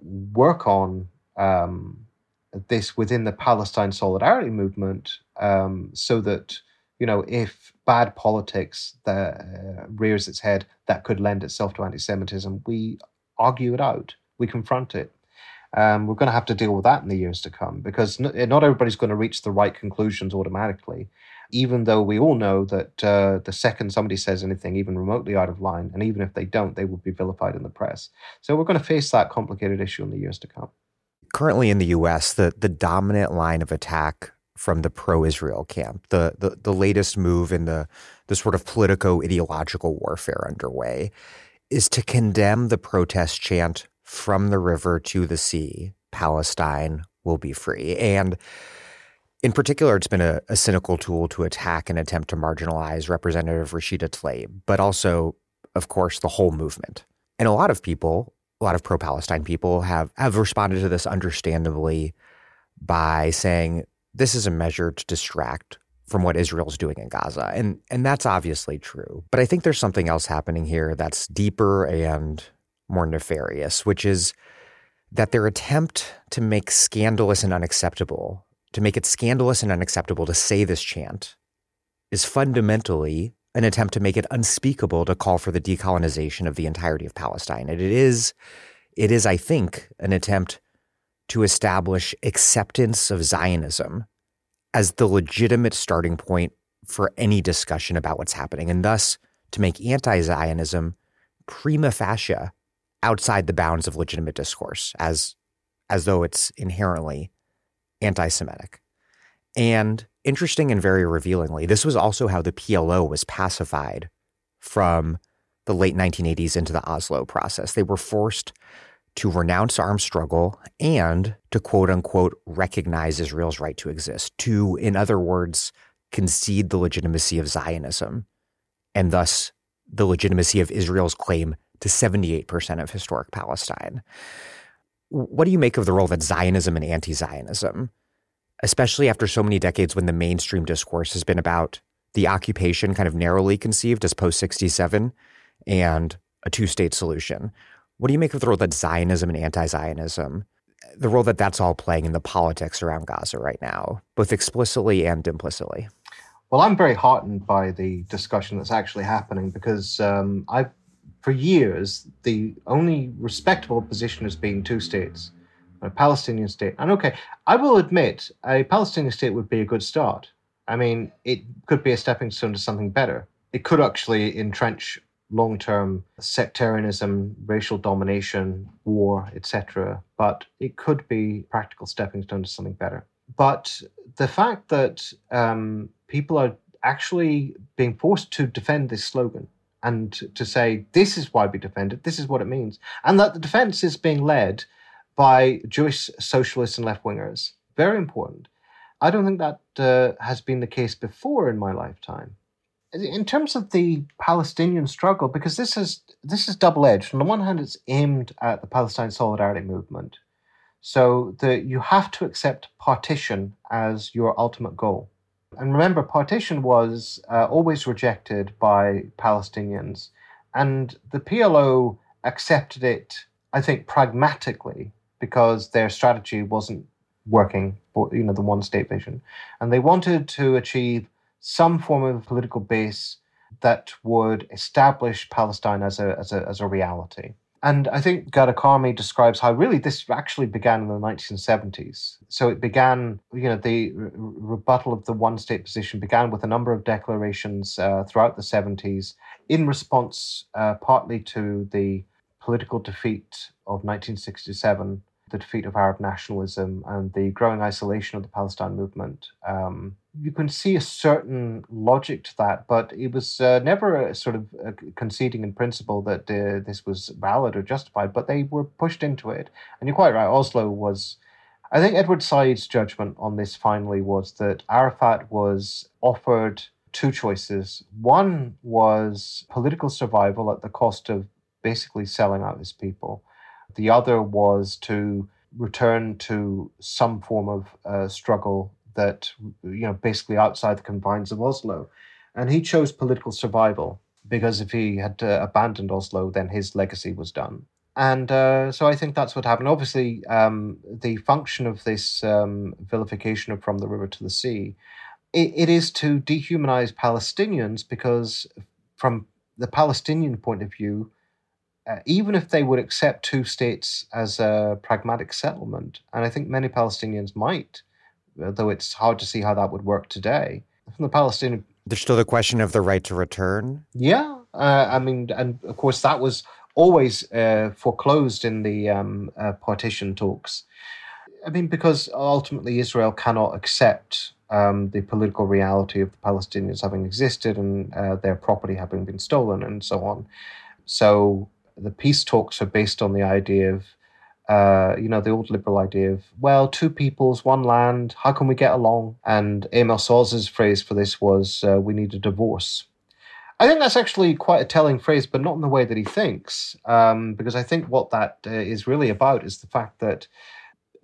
work on. Um, this within the Palestine solidarity movement um, so that, you know, if bad politics uh, rears its head that could lend itself to anti Semitism, we argue it out, we confront it. Um, we're going to have to deal with that in the years to come because not everybody's going to reach the right conclusions automatically. Even though we all know that uh, the second somebody says anything even remotely out of line, and even if they don't, they will be vilified in the press. So we're going to face that complicated issue in the years to come currently in the US, the, the dominant line of attack from the pro-Israel camp, the, the, the latest move in the, the sort of politico-ideological warfare underway, is to condemn the protest chant from the river to the sea, Palestine will be free. And in particular, it's been a, a cynical tool to attack and attempt to marginalize Representative Rashida Tlaib, but also, of course, the whole movement. And a lot of people, a lot of pro-Palestine people have have responded to this understandably by saying this is a measure to distract from what Israel's doing in Gaza. And and that's obviously true. But I think there's something else happening here that's deeper and more nefarious, which is that their attempt to make scandalous and unacceptable, to make it scandalous and unacceptable to say this chant is fundamentally an attempt to make it unspeakable to call for the decolonization of the entirety of Palestine. And it is, it is, I think, an attempt to establish acceptance of Zionism as the legitimate starting point for any discussion about what's happening, and thus to make anti Zionism prima facie outside the bounds of legitimate discourse, as, as though it's inherently anti Semitic. And interesting and very revealingly, this was also how the PLO was pacified from the late 1980s into the Oslo process. They were forced to renounce armed struggle and to quote unquote recognize Israel's right to exist, to, in other words, concede the legitimacy of Zionism and thus the legitimacy of Israel's claim to 78% of historic Palestine. What do you make of the role that Zionism and anti Zionism, especially after so many decades when the mainstream discourse has been about the occupation kind of narrowly conceived as post 67 and a two state solution? What do you make of the role that Zionism and anti Zionism, the role that that's all playing in the politics around Gaza right now, both explicitly and implicitly? Well, I'm very heartened by the discussion that's actually happening because um, I've, for years, the only respectable position has been two states, a Palestinian state. And okay, I will admit a Palestinian state would be a good start. I mean, it could be a stepping stone to something better. It could actually entrench long term sectarianism, racial domination, war, etc. But it could be practical stepping stone to something better. But the fact that um, people are actually being forced to defend this slogan and to say, this is why we defend it, this is what it means, and that the defense is being led by Jewish socialists and left wingers. Very important. I don't think that uh, has been the case before in my lifetime in terms of the Palestinian struggle, because this is this is double edged. On the one hand, it's aimed at the Palestine Solidarity Movement, so that you have to accept partition as your ultimate goal. And remember, partition was uh, always rejected by Palestinians, and the PLO accepted it, I think, pragmatically because their strategy wasn't working you know the one state vision, and they wanted to achieve some form of political base that would establish Palestine as a, as a, as a reality. And I think Ghada Karmi describes how really this actually began in the 1970s. So it began, you know, the re- rebuttal of the one state position began with a number of declarations uh, throughout the 70s in response uh, partly to the political defeat of 1967, the defeat of Arab nationalism, and the growing isolation of the Palestine movement. Um, you can see a certain logic to that, but it was uh, never a sort of a conceding in principle that uh, this was valid or justified. But they were pushed into it, and you're quite right. Oslo was. I think Edward Said's judgment on this finally was that Arafat was offered two choices. One was political survival at the cost of basically selling out his people. The other was to return to some form of uh, struggle that you know basically outside the confines of Oslo, and he chose political survival because if he had uh, abandoned Oslo, then his legacy was done. And uh, so I think that's what happened. Obviously, um, the function of this um, vilification of from the river to the sea, it, it is to dehumanize Palestinians because, from the Palestinian point of view, uh, even if they would accept two states as a pragmatic settlement, and I think many Palestinians might, though it's hard to see how that would work today. From the Palestinian, there's still the question of the right to return. Yeah, uh, I mean, and of course that was always uh, foreclosed in the um, uh, partition talks. I mean, because ultimately Israel cannot accept um, the political reality of the Palestinians having existed and uh, their property having been stolen and so on. So the peace talks are based on the idea of uh, you know, the old liberal idea of, well, two peoples, one land, how can we get along? And Amos Oz's phrase for this was, uh, we need a divorce. I think that's actually quite a telling phrase, but not in the way that he thinks, um, because I think what that uh, is really about is the fact that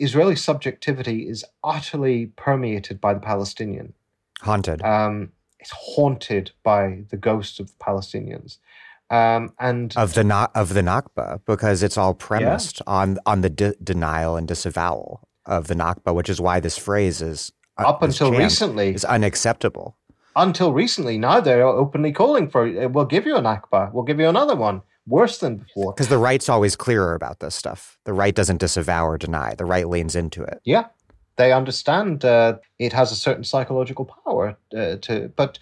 Israeli subjectivity is utterly permeated by the Palestinian. Haunted. Um, it's haunted by the ghosts of the Palestinians um, and of the of the Nakba because it's all premised yeah. on on the de- denial and disavowal of the Nakba, which is why this phrase is uh, up until recently is unacceptable. Until recently, now they're openly calling for uh, we'll give you a Nakba, we'll give you another one worse than before. Because the right's always clearer about this stuff. The right doesn't disavow or deny. The right leans into it. Yeah, they understand uh, it has a certain psychological power uh, to. But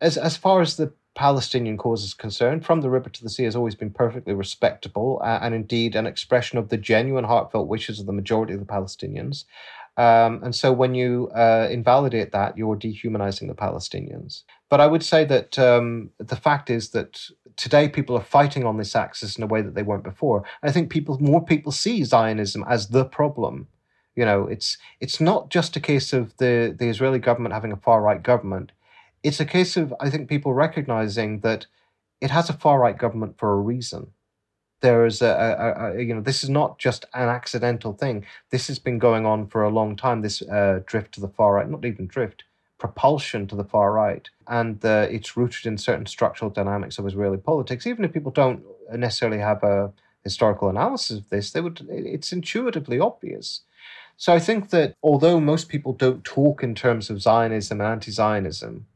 as as far as the Palestinian cause is concerned, From the River to the Sea has always been perfectly respectable uh, and indeed an expression of the genuine, heartfelt wishes of the majority of the Palestinians. Um, and so when you uh, invalidate that, you're dehumanizing the Palestinians. But I would say that um, the fact is that today people are fighting on this axis in a way that they weren't before. I think people, more people see Zionism as the problem. You know, it's it's not just a case of the, the Israeli government having a far right government it's a case of, I think, people recognizing that it has a far right government for a reason. There is a, a, a, you know, this is not just an accidental thing. This has been going on for a long time. This uh, drift to the far right, not even drift, propulsion to the far right, and uh, it's rooted in certain structural dynamics of Israeli politics. Even if people don't necessarily have a historical analysis of this, they would. It's intuitively obvious. So I think that although most people don't talk in terms of Zionism and anti-Zionism,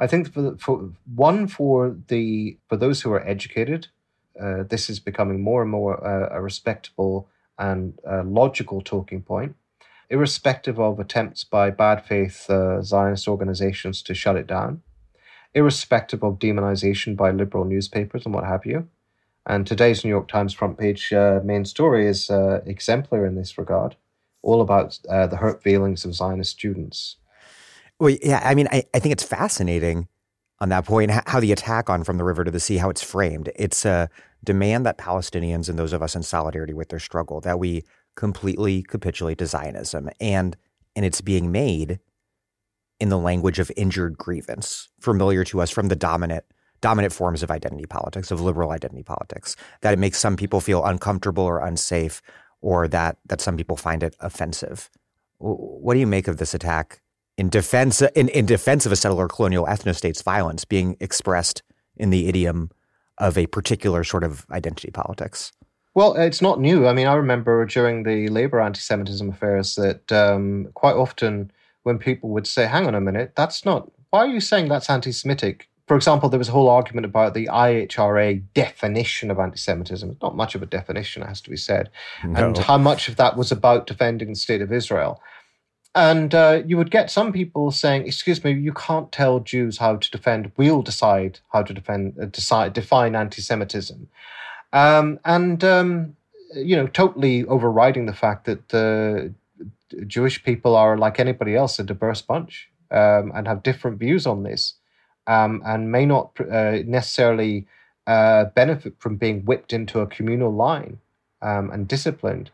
I think for, for one for the for those who are educated, uh, this is becoming more and more uh, a respectable and uh, logical talking point, irrespective of attempts by bad faith uh, Zionist organizations to shut it down, irrespective of demonization by liberal newspapers and what have you. And today's New York Times front page uh, main story is uh, exemplary in this regard, all about the hurt feelings of Zionist students. Well, yeah, I mean, I, I think it's fascinating on that point how the attack on From the River to the Sea, how it's framed. It's a demand that Palestinians and those of us in solidarity with their struggle, that we completely capitulate to Zionism. And, and it's being made in the language of injured grievance, familiar to us from the dominant – dominant forms of identity politics, of liberal identity politics, that it makes some people feel uncomfortable or unsafe, or that that some people find it offensive. What do you make of this attack in defense in, in defense of a settler colonial ethnostate's violence being expressed in the idiom of a particular sort of identity politics? Well, it's not new. I mean, I remember during the labor anti-Semitism affairs that um, quite often when people would say, "Hang on a minute, that's not. Why are you saying that's anti-Semitic?" for example, there was a whole argument about the IHRA definition of anti Semitism. Not much of a definition, it has to be said, no. and how much of that was about defending the state of Israel. And uh, you would get some people saying, "Excuse me, you can't tell Jews how to defend. We'll decide how to defend, uh, decide, define anti-Semitism," um, and um, you know, totally overriding the fact that the Jewish people are like anybody else, a diverse bunch, um, and have different views on this um, and may not uh, necessarily uh, benefit from being whipped into a communal line um, and disciplined.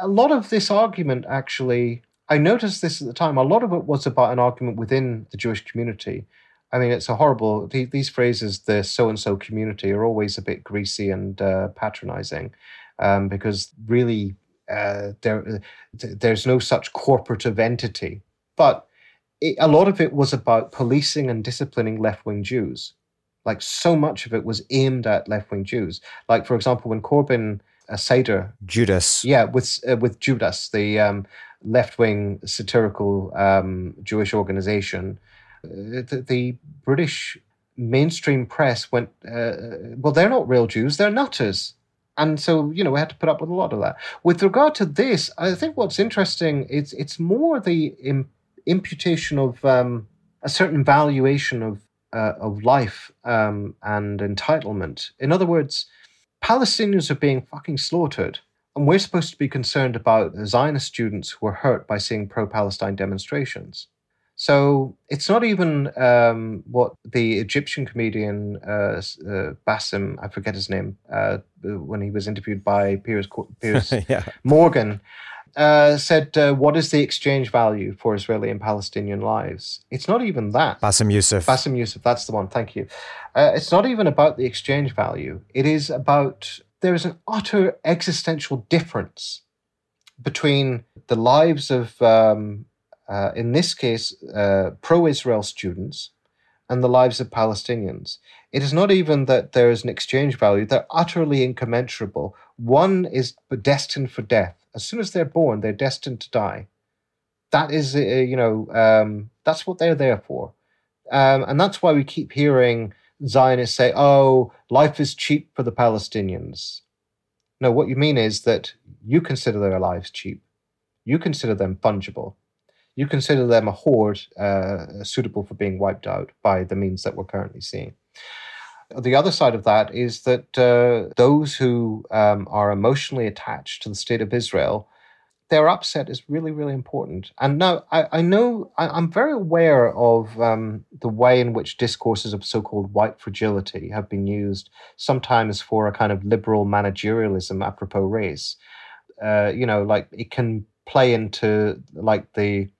A lot of this argument, actually, I noticed this at the time, a lot of it was about an argument within the Jewish community. I mean, it's a horrible, these phrases, the so and so community, are always a bit greasy and uh, patronizing um, because really uh, there, there's no such corporative entity. But it, a lot of it was about policing and disciplining left wing Jews. Like so much of it was aimed at left wing Jews. Like for example, when Corbyn a Seder Jewdas, yeah, with uh, with Jewdas, the um, left wing satirical um, Jewish organization, uh, the, the, British mainstream press went, uh, well, they're not real Jews, they're nutters. And so, you know, we had to put up with a lot of that. With regard to this, I think what's interesting is it's more the imputation of um, a certain valuation of uh, of life um, and entitlement. In other words, Palestinians are being fucking slaughtered, and we're supposed to be concerned about Zionist students who are hurt by seeing pro-Palestine demonstrations. So it's not even um, what the Egyptian comedian uh, uh, Bassem, I forget his name, uh, when he was interviewed by Piers, Piers yeah. Morgan, uh, said, uh, What is the exchange value for Israeli and Palestinian lives? It's not even that. Bassem Youssef. Bassem Youssef, that's the one. Thank you. Uh, it's not even about the exchange value. It is about there is an utter existential difference between the lives of, um, uh, in this case, uh, pro Israel students and the lives of Palestinians. It is not even that there is an exchange value, they're utterly incommensurable. One is destined for death as soon as they're born, they're destined to die. That is, uh, you know, um, that's what they're there for. Um, and that's why we keep hearing Zionists say, oh, life is cheap for the Palestinians. No, what you mean is that you consider their lives cheap. You consider them fungible. You consider them a horde uh, suitable for being wiped out by the means that we're currently seeing. The other side of that is that uh, those who um, are emotionally attached to the state of Israel, their upset is really, really important. And now I, I know I, am very aware of um, the way in which discourses of so called white fragility have been used sometimes for a kind of liberal managerialism apropos race. Uh, you know, like it can play into like the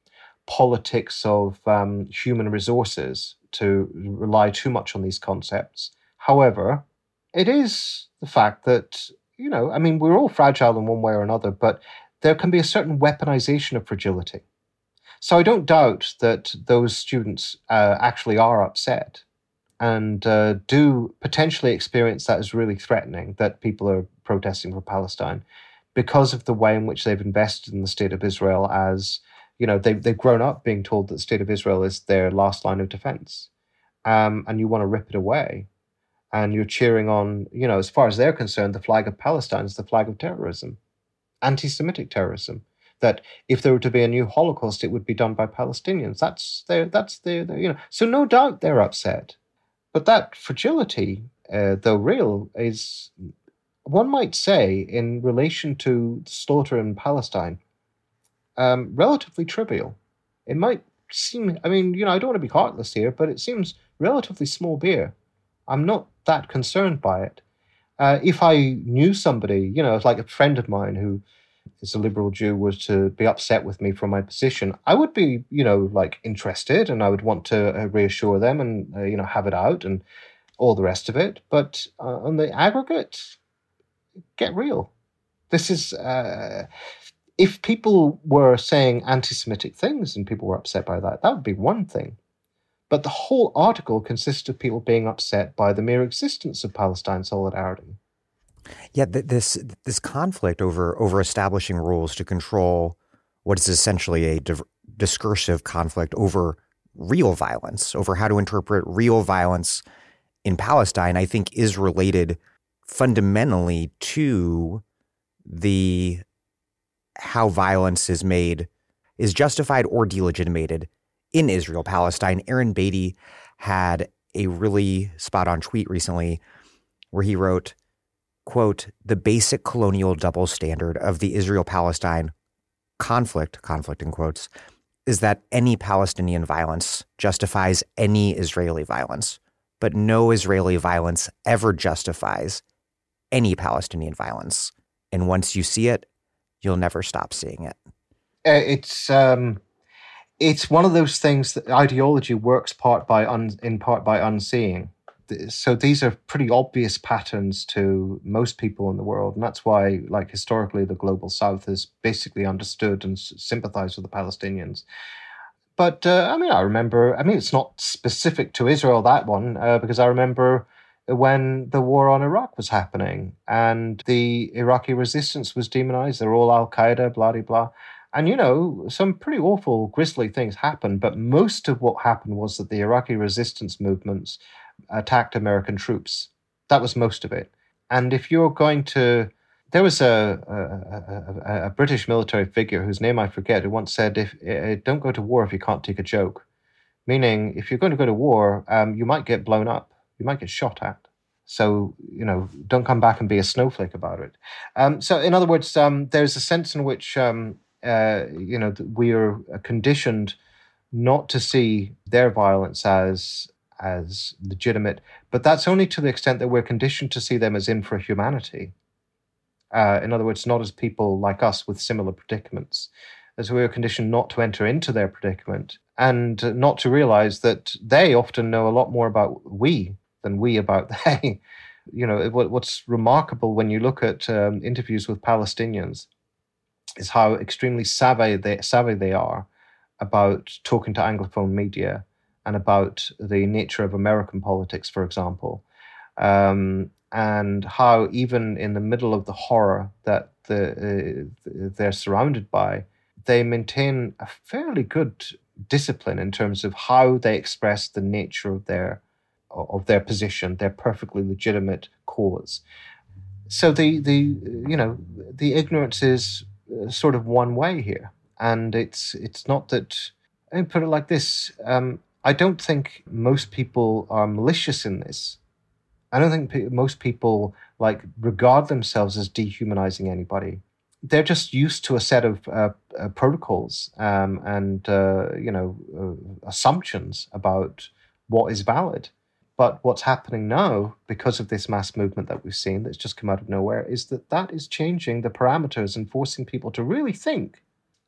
politics of um, human resources to rely too much on these concepts. However, it is the fact that, you know, I mean, we're all fragile in one way or another, but there can be a certain weaponization of fragility. So I don't doubt that those students uh, actually are upset and uh, do potentially experience that as really threatening that people are protesting for Palestine because of the way in which they've invested in the state of Israel as you know they've, they've grown up being told that the state of Israel is their last line of defense um, and you want to rip it away and you're cheering on you know as far as they're concerned the flag of Palestine is the flag of terrorism anti-Semitic terrorism that if there were to be a new Holocaust, it would be done by Palestinians. That's their, that's their, their you know. So no doubt they're upset, but that fragility, uh, though real, is one might say in relation to slaughter in Palestine, um, relatively trivial. It might seem. I mean, you know, I don't want to be heartless here, but it seems relatively small beer. I'm not that concerned by it. Uh, if I knew somebody, you know, like a friend of mine who is a liberal Jew was to be upset with me from my position, I would be, you know, like interested and I would want to uh, reassure them and, uh, you know, have it out and all the rest of it. But uh, on the aggregate, get real. This is, uh, if people were saying anti Semitic things and people were upset by that, that would be one thing. But the whole article consists of people being upset by the mere existence of Palestine solidarity. Yeah, th- this this conflict over over establishing rules to control what is essentially a div- discursive conflict over real violence, over how to interpret real violence in Palestine, I think is related fundamentally to the how violence is made is justified or delegitimated in Israel Palestine. Aaron Beatty had a really spot on tweet recently where he wrote quote, the basic colonial double standard of the Israel Palestine conflict, conflict in quotes, is that any Palestinian violence justifies any Israeli violence, but no Israeli violence ever justifies any Palestinian violence. And once you see it, you'll never stop seeing it. Uh, it's um, it's one of those things that ideology works part by un, in part by unseeing. So these are pretty obvious patterns to most people in the world and that's why like historically the global south has basically understood and sympathized with the palestinians. But uh, i mean i remember i mean it's not specific to israel that one uh, because i remember when the war on iraq was happening and the iraqi resistance was demonized they're all al-qaeda blah blah blah and you know, some pretty awful, grisly things happened, but most of what happened was that the Iraqi resistance movements attacked American troops. That was most of it. And if you're going to, there was a, a, a, a British military figure whose name I forget who once said, "If uh, don't go to war if you can't take a joke," meaning if you're going to go to war, um, you might get blown up, you might get shot at. So you know, don't come back and be a snowflake about it. Um, so in other words, um, there's a sense in which um, uh, you know we are conditioned not to see their violence as as legitimate, but that's only to the extent that we're conditioned to see them as infrahumanity. Uh, in other words, not as people like us with similar predicaments, as we are conditioned not to enter into their predicament and not to realize that they often know a lot more about we than we about they. you know, what's remarkable when you look at um, interviews with Palestinians is how extremely savvy they, savvy they are about talking to Anglophone media and about the nature of American politics, for example, um, and how even in the middle of the horror that the, uh, they're surrounded by, they maintain a fairly good discipline in terms of how they express the nature of their of their position, their perfectly legitimate cause. So the the you know the ignorance is sort of one way here, and it's it's not that. I put it like this: um, I don't think most people are malicious in this. I don't think pe- most people like regard themselves as dehumanizing anybody. They're just used to a set of uh, uh, protocols um, and uh, you know uh, assumptions about what is valid. But what's happening now, because of this mass movement that we've seen that's just come out of nowhere, is that that is changing the parameters and forcing people to really think.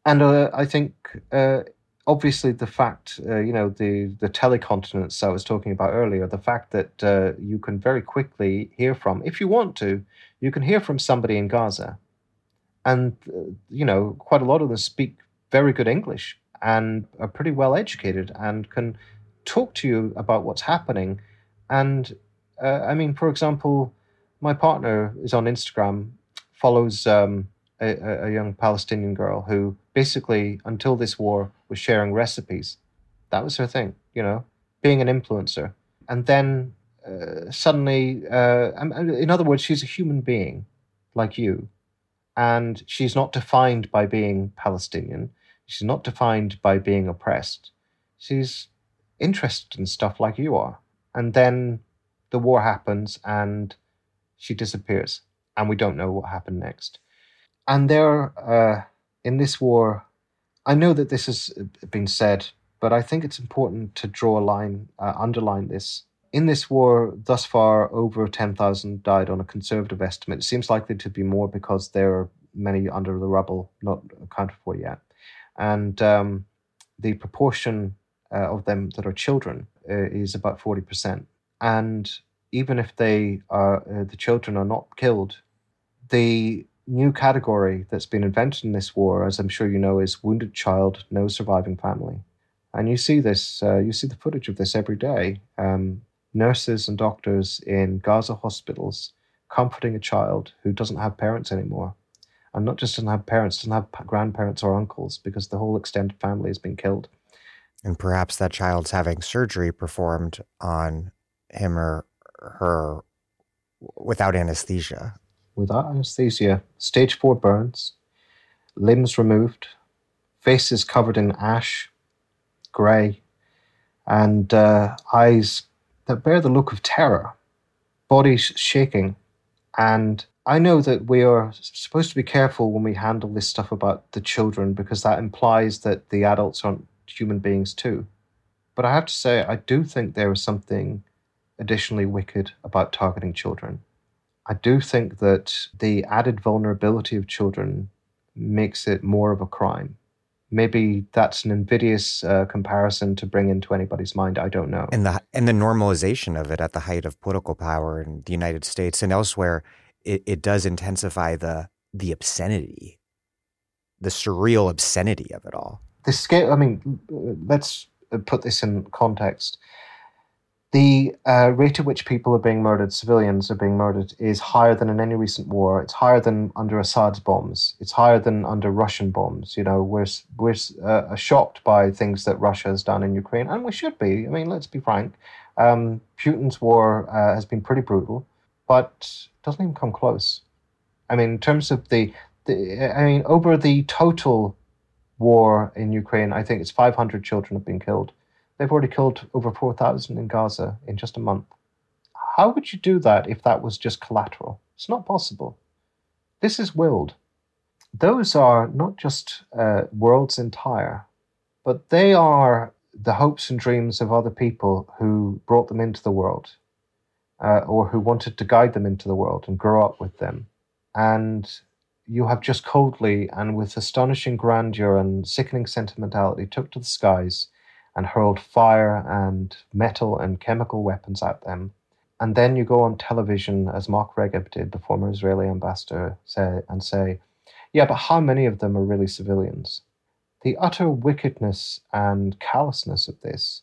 And uh, I think uh, obviously the fact, uh, you know, the the telecontinence I was talking about earlier, the fact that uh, you can very quickly hear from, if you want to, you can hear from somebody in Gaza, and uh, you know, quite a lot of them speak very good English and are pretty well educated and can talk to you about what's happening. And uh, I mean, for example, my partner is on Instagram, follows. Um, a, a, young Palestinian girl who basically, until this war, was sharing recipes. That was her thing, you know, being an influencer. And then uh, suddenly, uh, in other words, she's a human being like you. And she's not defined by being Palestinian. She's not defined by being oppressed. She's interested in stuff like you are. And then the war happens and she disappears. And we don't know what happened next and there uh, in this war, I know that this has been said, but I think it's important to draw a line, uh, underline this. In this war, thus far, over 10,000 died on a conservative estimate. It seems likely to be more because there are many under the rubble, not accounted for yet. And um, the proportion uh, of them that are children uh, is about 40%. And even if they are, uh, the children are not killed, the new category that's been invented in this war, as I'm sure you know, is wounded child, no surviving family. And you see this, uh, you see the footage of this every day. Um, nurses and doctors in Gaza hospitals comforting a child who doesn't have parents anymore. And not just doesn't have parents, doesn't have grandparents or uncles because the whole extended family has been killed. And perhaps that child's having surgery performed on him or her without anesthesia without anesthesia, stage 4 burns, limbs removed, faces covered in ash, grey, and uh, eyes that bear the look of terror, bodies shaking. And I know that we are supposed to be careful when we handle this stuff about the children because that implies that the adults aren't human beings too. But I have to say, I do think there is something additionally wicked about targeting children. I do think that the added vulnerability of children makes it more of a crime. Maybe that's an invidious uh, comparison to bring into anybody's mind. I don't know. And the and the normalization of it at the height of political power in the United States and elsewhere, it, it does intensify the the obscenity, the surreal obscenity of it all. The scale. I mean, let's put this in context the uh, rate at which people are being murdered, civilians are being murdered, is higher than in any recent war. It's higher than under Assad's bombs. It's higher than under Russian bombs. You know, we're we're uh, shocked by things that Russia has done in Ukraine, and we should be. I mean, let's be frank. Um, Putin's war uh, has been pretty brutal, but doesn't even come close. I mean, in terms of the, the I mean, over the total war in Ukraine, I think it's 500 children have been killed. They've already killed over 4,000 in Gaza in just a month. How would you do that if that was just collateral? It's not possible. This is willed. Those are not just uh, worlds entire, but they are the hopes and dreams of other people who brought them into the world uh, or who wanted to guide them into the world and grow up with them. And you have just coldly and with astonishing grandeur and sickening sentimentality took to the skies and hurled fire and metal and chemical weapons at them. And then you go on television, as Mark Regev did, the former Israeli ambassador, say, and say, yeah, but how many of them are really civilians? The utter wickedness and callousness of this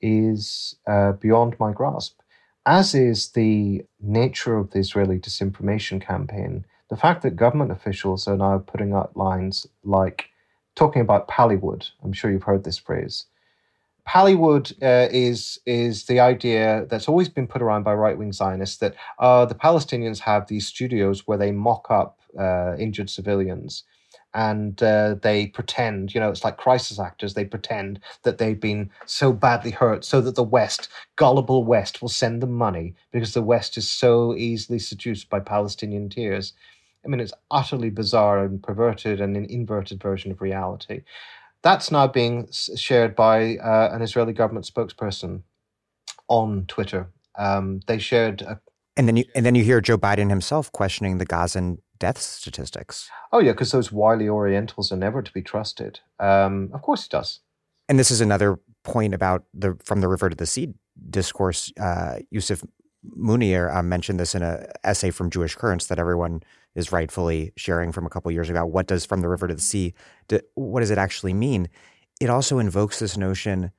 is uh, beyond my grasp, as is the nature of the Israeli disinformation campaign. The fact that government officials are now putting out lines like talking about Pallywood, I'm sure you've heard this phrase, Pallywood uh, is is the idea that's always been put around by right wing Zionists that uh, the Palestinians have these studios where they mock up uh, injured civilians and uh, they pretend, you know, it's like crisis actors. They pretend that they've been so badly hurt, so that the West, gullible West, will send them money because the West is so easily seduced by Palestinian tears. I mean, it's utterly bizarre and perverted and an inverted version of reality. That's now being shared by uh, an Israeli government spokesperson on Twitter. Um, they shared a and then you and then you hear Joe Biden himself questioning the Gazan death statistics. Oh yeah, because those wily Orientals are never to be trusted. Um, of course he does. And this is another point about the from the river to the sea discourse. Uh, Yousef Munayyer uh, mentioned this in an essay from Jewish Currents that everyone is rightfully sharing from a couple years ago. What does from the river to the sea? Do, what does it actually mean? It also invokes this notion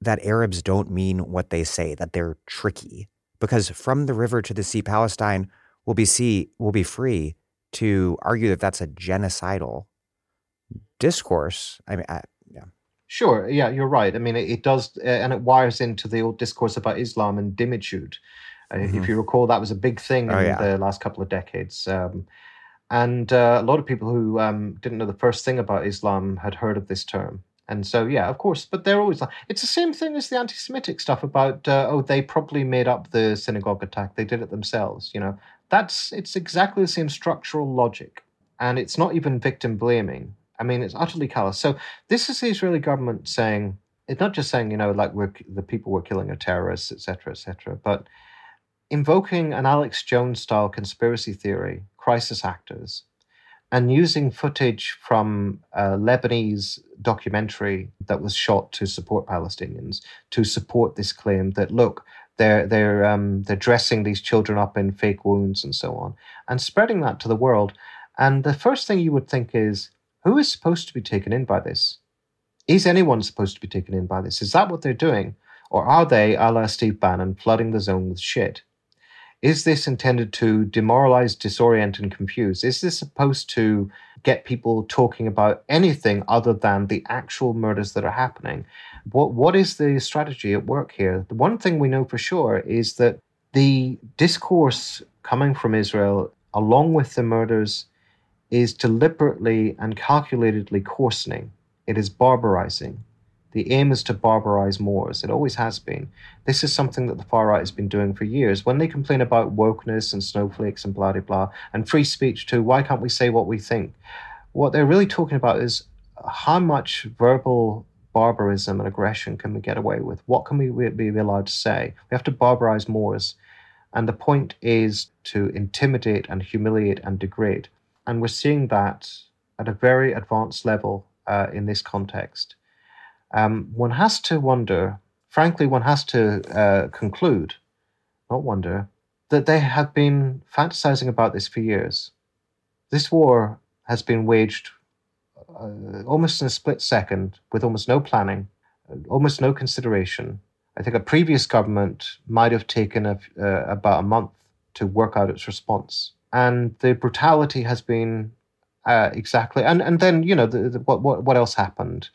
that Arabs don't mean what they say, that they're tricky. Because from the river to the sea, Palestine will be see will be free to argue that that's a genocidal discourse. I mean, I, yeah. Sure, yeah, you're right. I mean, it, it does, uh, and it wires into the old discourse about Islam and dhimmitude. Uh, mm-hmm. If you recall, that was a big thing oh, in yeah. the last couple of decades. Um, and uh, a lot of people who um, didn't know the first thing about Islam had heard of this term. And so, yeah, of course, but they're always like, it's the same thing as the anti Semitic stuff about, uh, oh, they probably made up the synagogue attack. They did it themselves. You know, that's, it's exactly the same structural logic. And it's not even victim blaming. I mean, it's utterly callous. So, this is the Israeli government saying, it's not just saying, you know, like we're, the people we're killing are terrorists, etc., etc., but invoking an Alex Jones style conspiracy theory, crisis actors, and using footage from a Lebanese documentary that was shot to support Palestinians to support this claim that look they're they're um, they're dressing these children up in fake wounds and so on and spreading that to the world. And the first thing you would think is who is supposed to be taken in by this? Is anyone supposed to be taken in by this? Is that what they're doing? Or are they, a la Steve Bannon, flooding the zone with shit? Is this intended to demoralize, disorient, and confuse? Is this supposed to get people talking about anything other than the actual murders that are happening? What what is the strategy at work here? The one thing we know for sure is that the discourse coming from Israel, along with the murders, is deliberately and calculatedly coarsening. It is barbarizing. The aim is to barbarize Moors. It always has been. This is something that the far right has been doing for years. When they complain about wokeness and snowflakes and blah, blah, blah, and free speech too, why can't we say what we think? What they're really talking about is how much verbal barbarism and aggression can we get away with? What can we be allowed to say? We have to barbarize Moors. And the point is to intimidate and humiliate and degrade. And we're seeing that at a very advanced level uh, in this context um, one has to wonder, frankly, one has to uh, conclude, not wonder, that they have been fantasizing about this for years. This war has been waged uh, almost in a split second with almost no planning, almost no consideration. I think a previous government might have taken a, uh, about a month to work out its response. And the brutality has been uh, exactly, and, and then, you know, the, the, what, what, what else happened?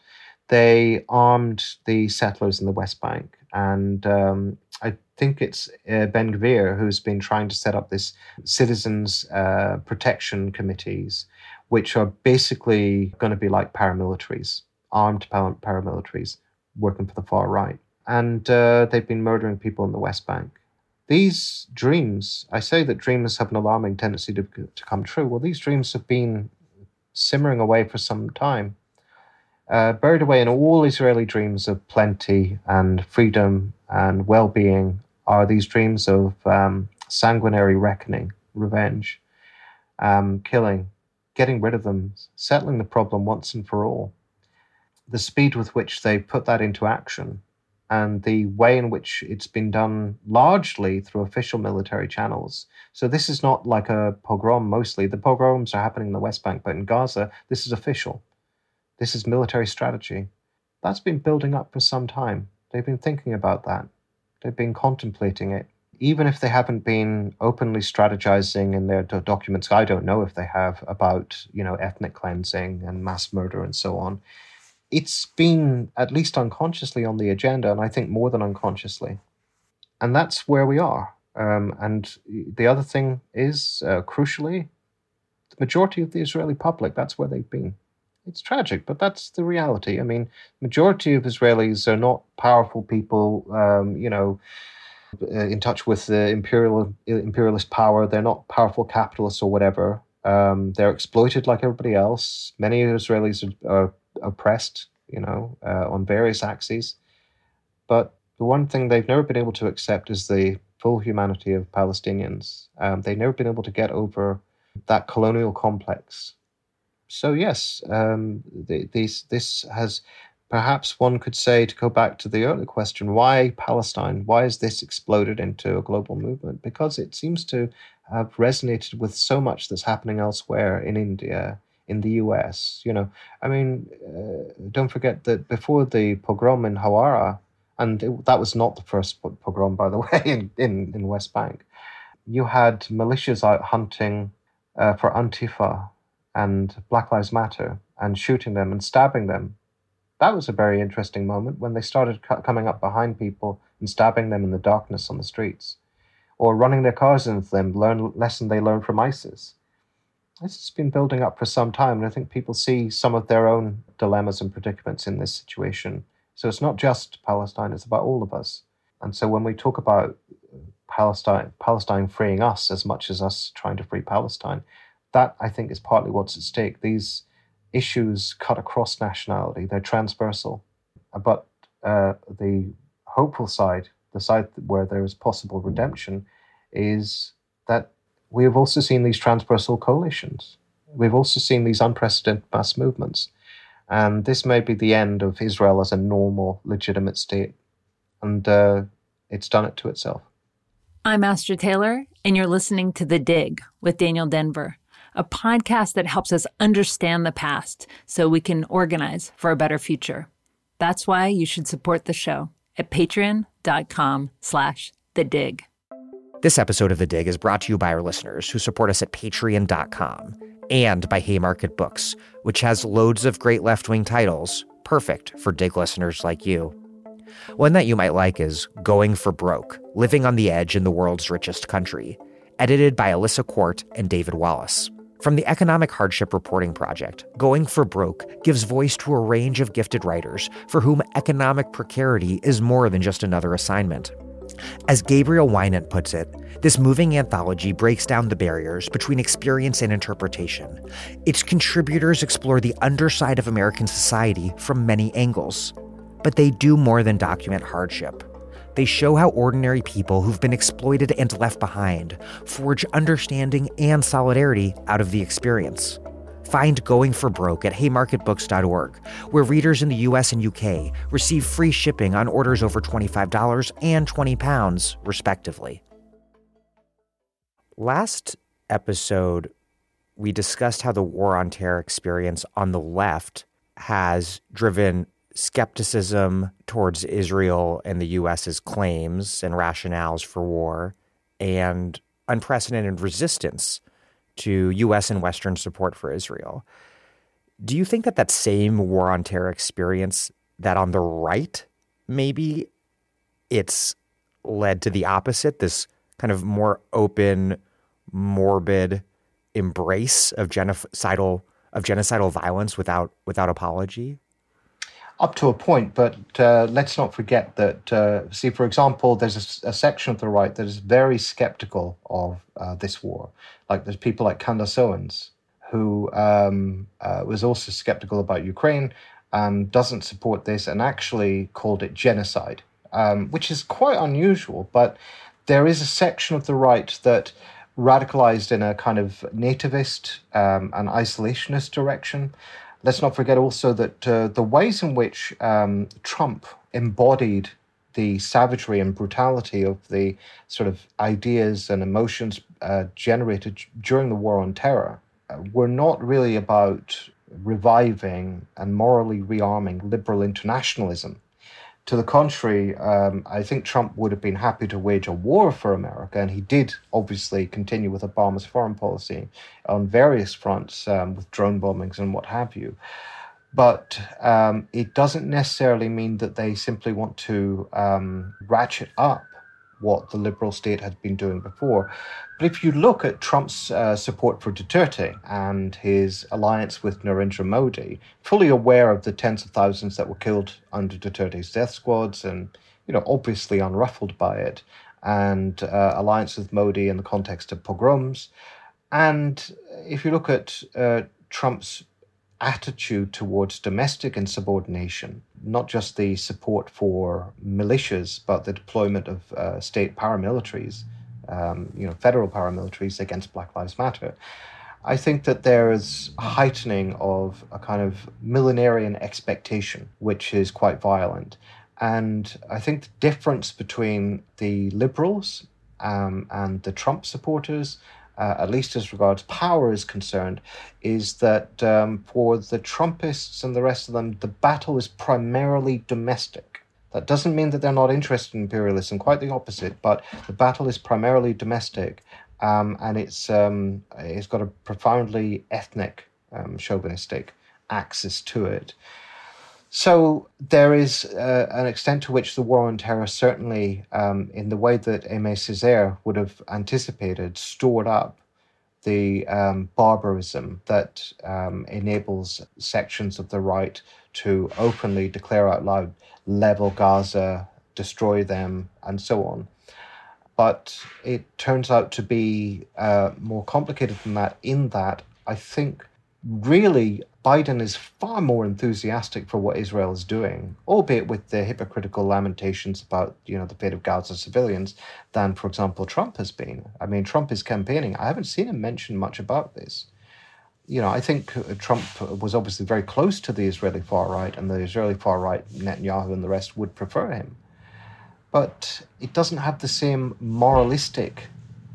they armed the settlers in the West Bank. And um, I think it's uh, Ben Gvir who's been trying to set up this citizens uh, protection committees, which are basically going to be like paramilitaries, armed paramilitaries working for the far right. And uh, they've been murdering people in the West Bank. These dreams, I say that dreams have an alarming tendency to, to come true. Well, these dreams have been simmering away for some time uh, buried away in all Israeli dreams of plenty and freedom and well being are these dreams of um, sanguinary reckoning, revenge, um, killing, getting rid of them, settling the problem once and for all. The speed with which they put that into action and the way in which it's been done largely through official military channels. So this is not like a pogrom mostly. The pogroms are happening in the West Bank, but in Gaza, this is official. This is military strategy. That's been building up for some time. They've been thinking about that. They've been contemplating it. Even if they haven't been openly strategizing in their documents, I don't know if they have about, you know, ethnic cleansing and mass murder and so on. It's been at least unconsciously on the agenda, and I think more than unconsciously. And that's where we are. Um, and the other thing is, uh, crucially, the majority of the Israeli public, that's where they've been it's tragic, but that's the reality. I mean, majority of Israelis are not powerful people. Um, you know, uh, in touch with the imperial imperialist power. They're not powerful capitalists or whatever. Um, they're exploited like everybody else. Many Israelis are, are oppressed, you know, uh, on various axes. But the one thing they've never been able to accept is the full humanity of Palestinians. Um, they've never been able to get over that colonial complex so yes, um, the, this this has perhaps one could say, to go back to the earlier question, why Palestine? Why has this exploded into a global movement? Because it seems to have resonated with so much that's happening elsewhere in India, in the US. You know, I mean, uh, don't forget that before the pogrom in Hawara, and it, that was not the first pogrom, by the way, in, in, in West Bank, you had militias out hunting uh, for Antifa and Black Lives Matter and shooting them and stabbing them. That was a very interesting moment when they started cu- coming up behind people and stabbing them in the darkness on the streets or running their cars into them, learn lesson they learned from ISIS. This has been building up for some time, and I think people see some of their own dilemmas and predicaments in this situation. So it's not just Palestine, it's about all of us. And so when we talk about Palestine, Palestine freeing us as much as us trying to free Palestine. That I think is partly what's at stake. These issues cut across nationality; they're transversal. But uh, the hopeful side, the side where there is possible redemption, is we have also seen these transversal coalitions. We've also seen these unprecedented mass movements. And this may be the end of Israel as a normal, legitimate state. And uh, it's done it to itself. I'm Astra Taylor, and you're listening to The Dig with Daniel Denvir, a podcast that helps us understand the past so we can organize for a better future. That's why you should support the show at patreon.com slash The Dig. This episode of The Dig is brought to you by our listeners who support us at patreon.com and by Haymarket Books, which has loads of great left-wing titles, perfect for Dig listeners like you. One that you might like is Going for Broke Living on the Edge in the World's Richest Country, edited by Alissa Quart and David Wallis. From the Economic Hardship Reporting Project, Going for Broke gives voice to a range of gifted writers for whom economic precarity is more than just another assignment. As Gabriel Winant puts it, this moving anthology breaks down the barriers between experience and interpretation. Its contributors explore the underside of American society from many angles. But they do more than document hardship. They show how ordinary people who've been exploited and left behind forge understanding and solidarity out of the experience. Find Going for Broke at haymarketbooks.org, where readers in the US and UK receive free shipping on orders over $25 and 20 pounds, respectively. Last episode, we discussed how the war on terror experience on the left has driven skepticism towards Israel and the US's claims and rationales for war, and unprecedented resistance to US and Western support for Israel. Do you think that that same war on terror experience, that on the right, maybe it's led to the opposite, this kind of more open, morbid embrace of genocidal of genocidal violence without without apology? Up to a point, but uh, let's not forget that, uh, see, for example, there's a, a, section of the right that is very skeptical of uh, this war. Like there's people like Candace Owens, who um, uh, was also skeptical about Ukraine and doesn't support this and actually called it genocide, um, which is quite unusual. But there is a section of the right that radicalized in a kind of nativist um, and isolationist direction let's not forget also that uh, the ways in which um, Trump embodied the savagery and brutality of the sort of ideas and emotions uh, generated during the war on terror uh, were not really about reviving and morally rearming liberal internationalism. To the contrary, um, I think Trump would have been happy to wage a war for America, and he did obviously continue with Obama's foreign policy on various fronts um, with drone bombings and what have you. But um, it doesn't necessarily mean that they simply want to um, ratchet up what the liberal state had been doing before. But if you look at Trump's uh, support for Duterte and his alliance with Narendra Modi, fully aware of the tens of thousands that were killed under Duterte's death squads and, you know, obviously unruffled by it, and uh, alliance with Modi in the context of pogroms. And if you look at uh, Trump's attitude towards domestic insubordination, not just the support for militias, but the deployment of uh, state paramilitaries um, you know, federal paramilitaries against Black Lives Matter. I think that there is a heightening of a kind of millenarian expectation, which is quite violent. And I think the difference between the liberals um, and the Trump supporters, uh, at least as regards power is concerned, is that um, for the Trumpists and the rest of them, the battle is primarily domestic. That doesn't mean that they're not interested in imperialism, quite the opposite, but the battle is primarily domestic um, and it's um, it's got a profoundly ethnic, um, chauvinistic axis to it. So there is uh, an extent to which the war on terror, certainly um, in the way that Aimé Césaire would have anticipated, stored up the um, barbarism that um, enables sections of the right to openly declare out loud, level Gaza, destroy them, and so on but it turns out to be uh, more complicated than that. In that, I think really Biden is far more enthusiastic for what Israel is doing, albeit with the hypocritical lamentations about you know the fate of Gaza civilians, than for example Trump has been. I mean, Trump is campaigning. I haven't seen him mention much about this. You know, I think Trump was obviously very close to the Israeli far right, and the Israeli far right, Netanyahu and the rest, would prefer him but it doesn't have the same moralistic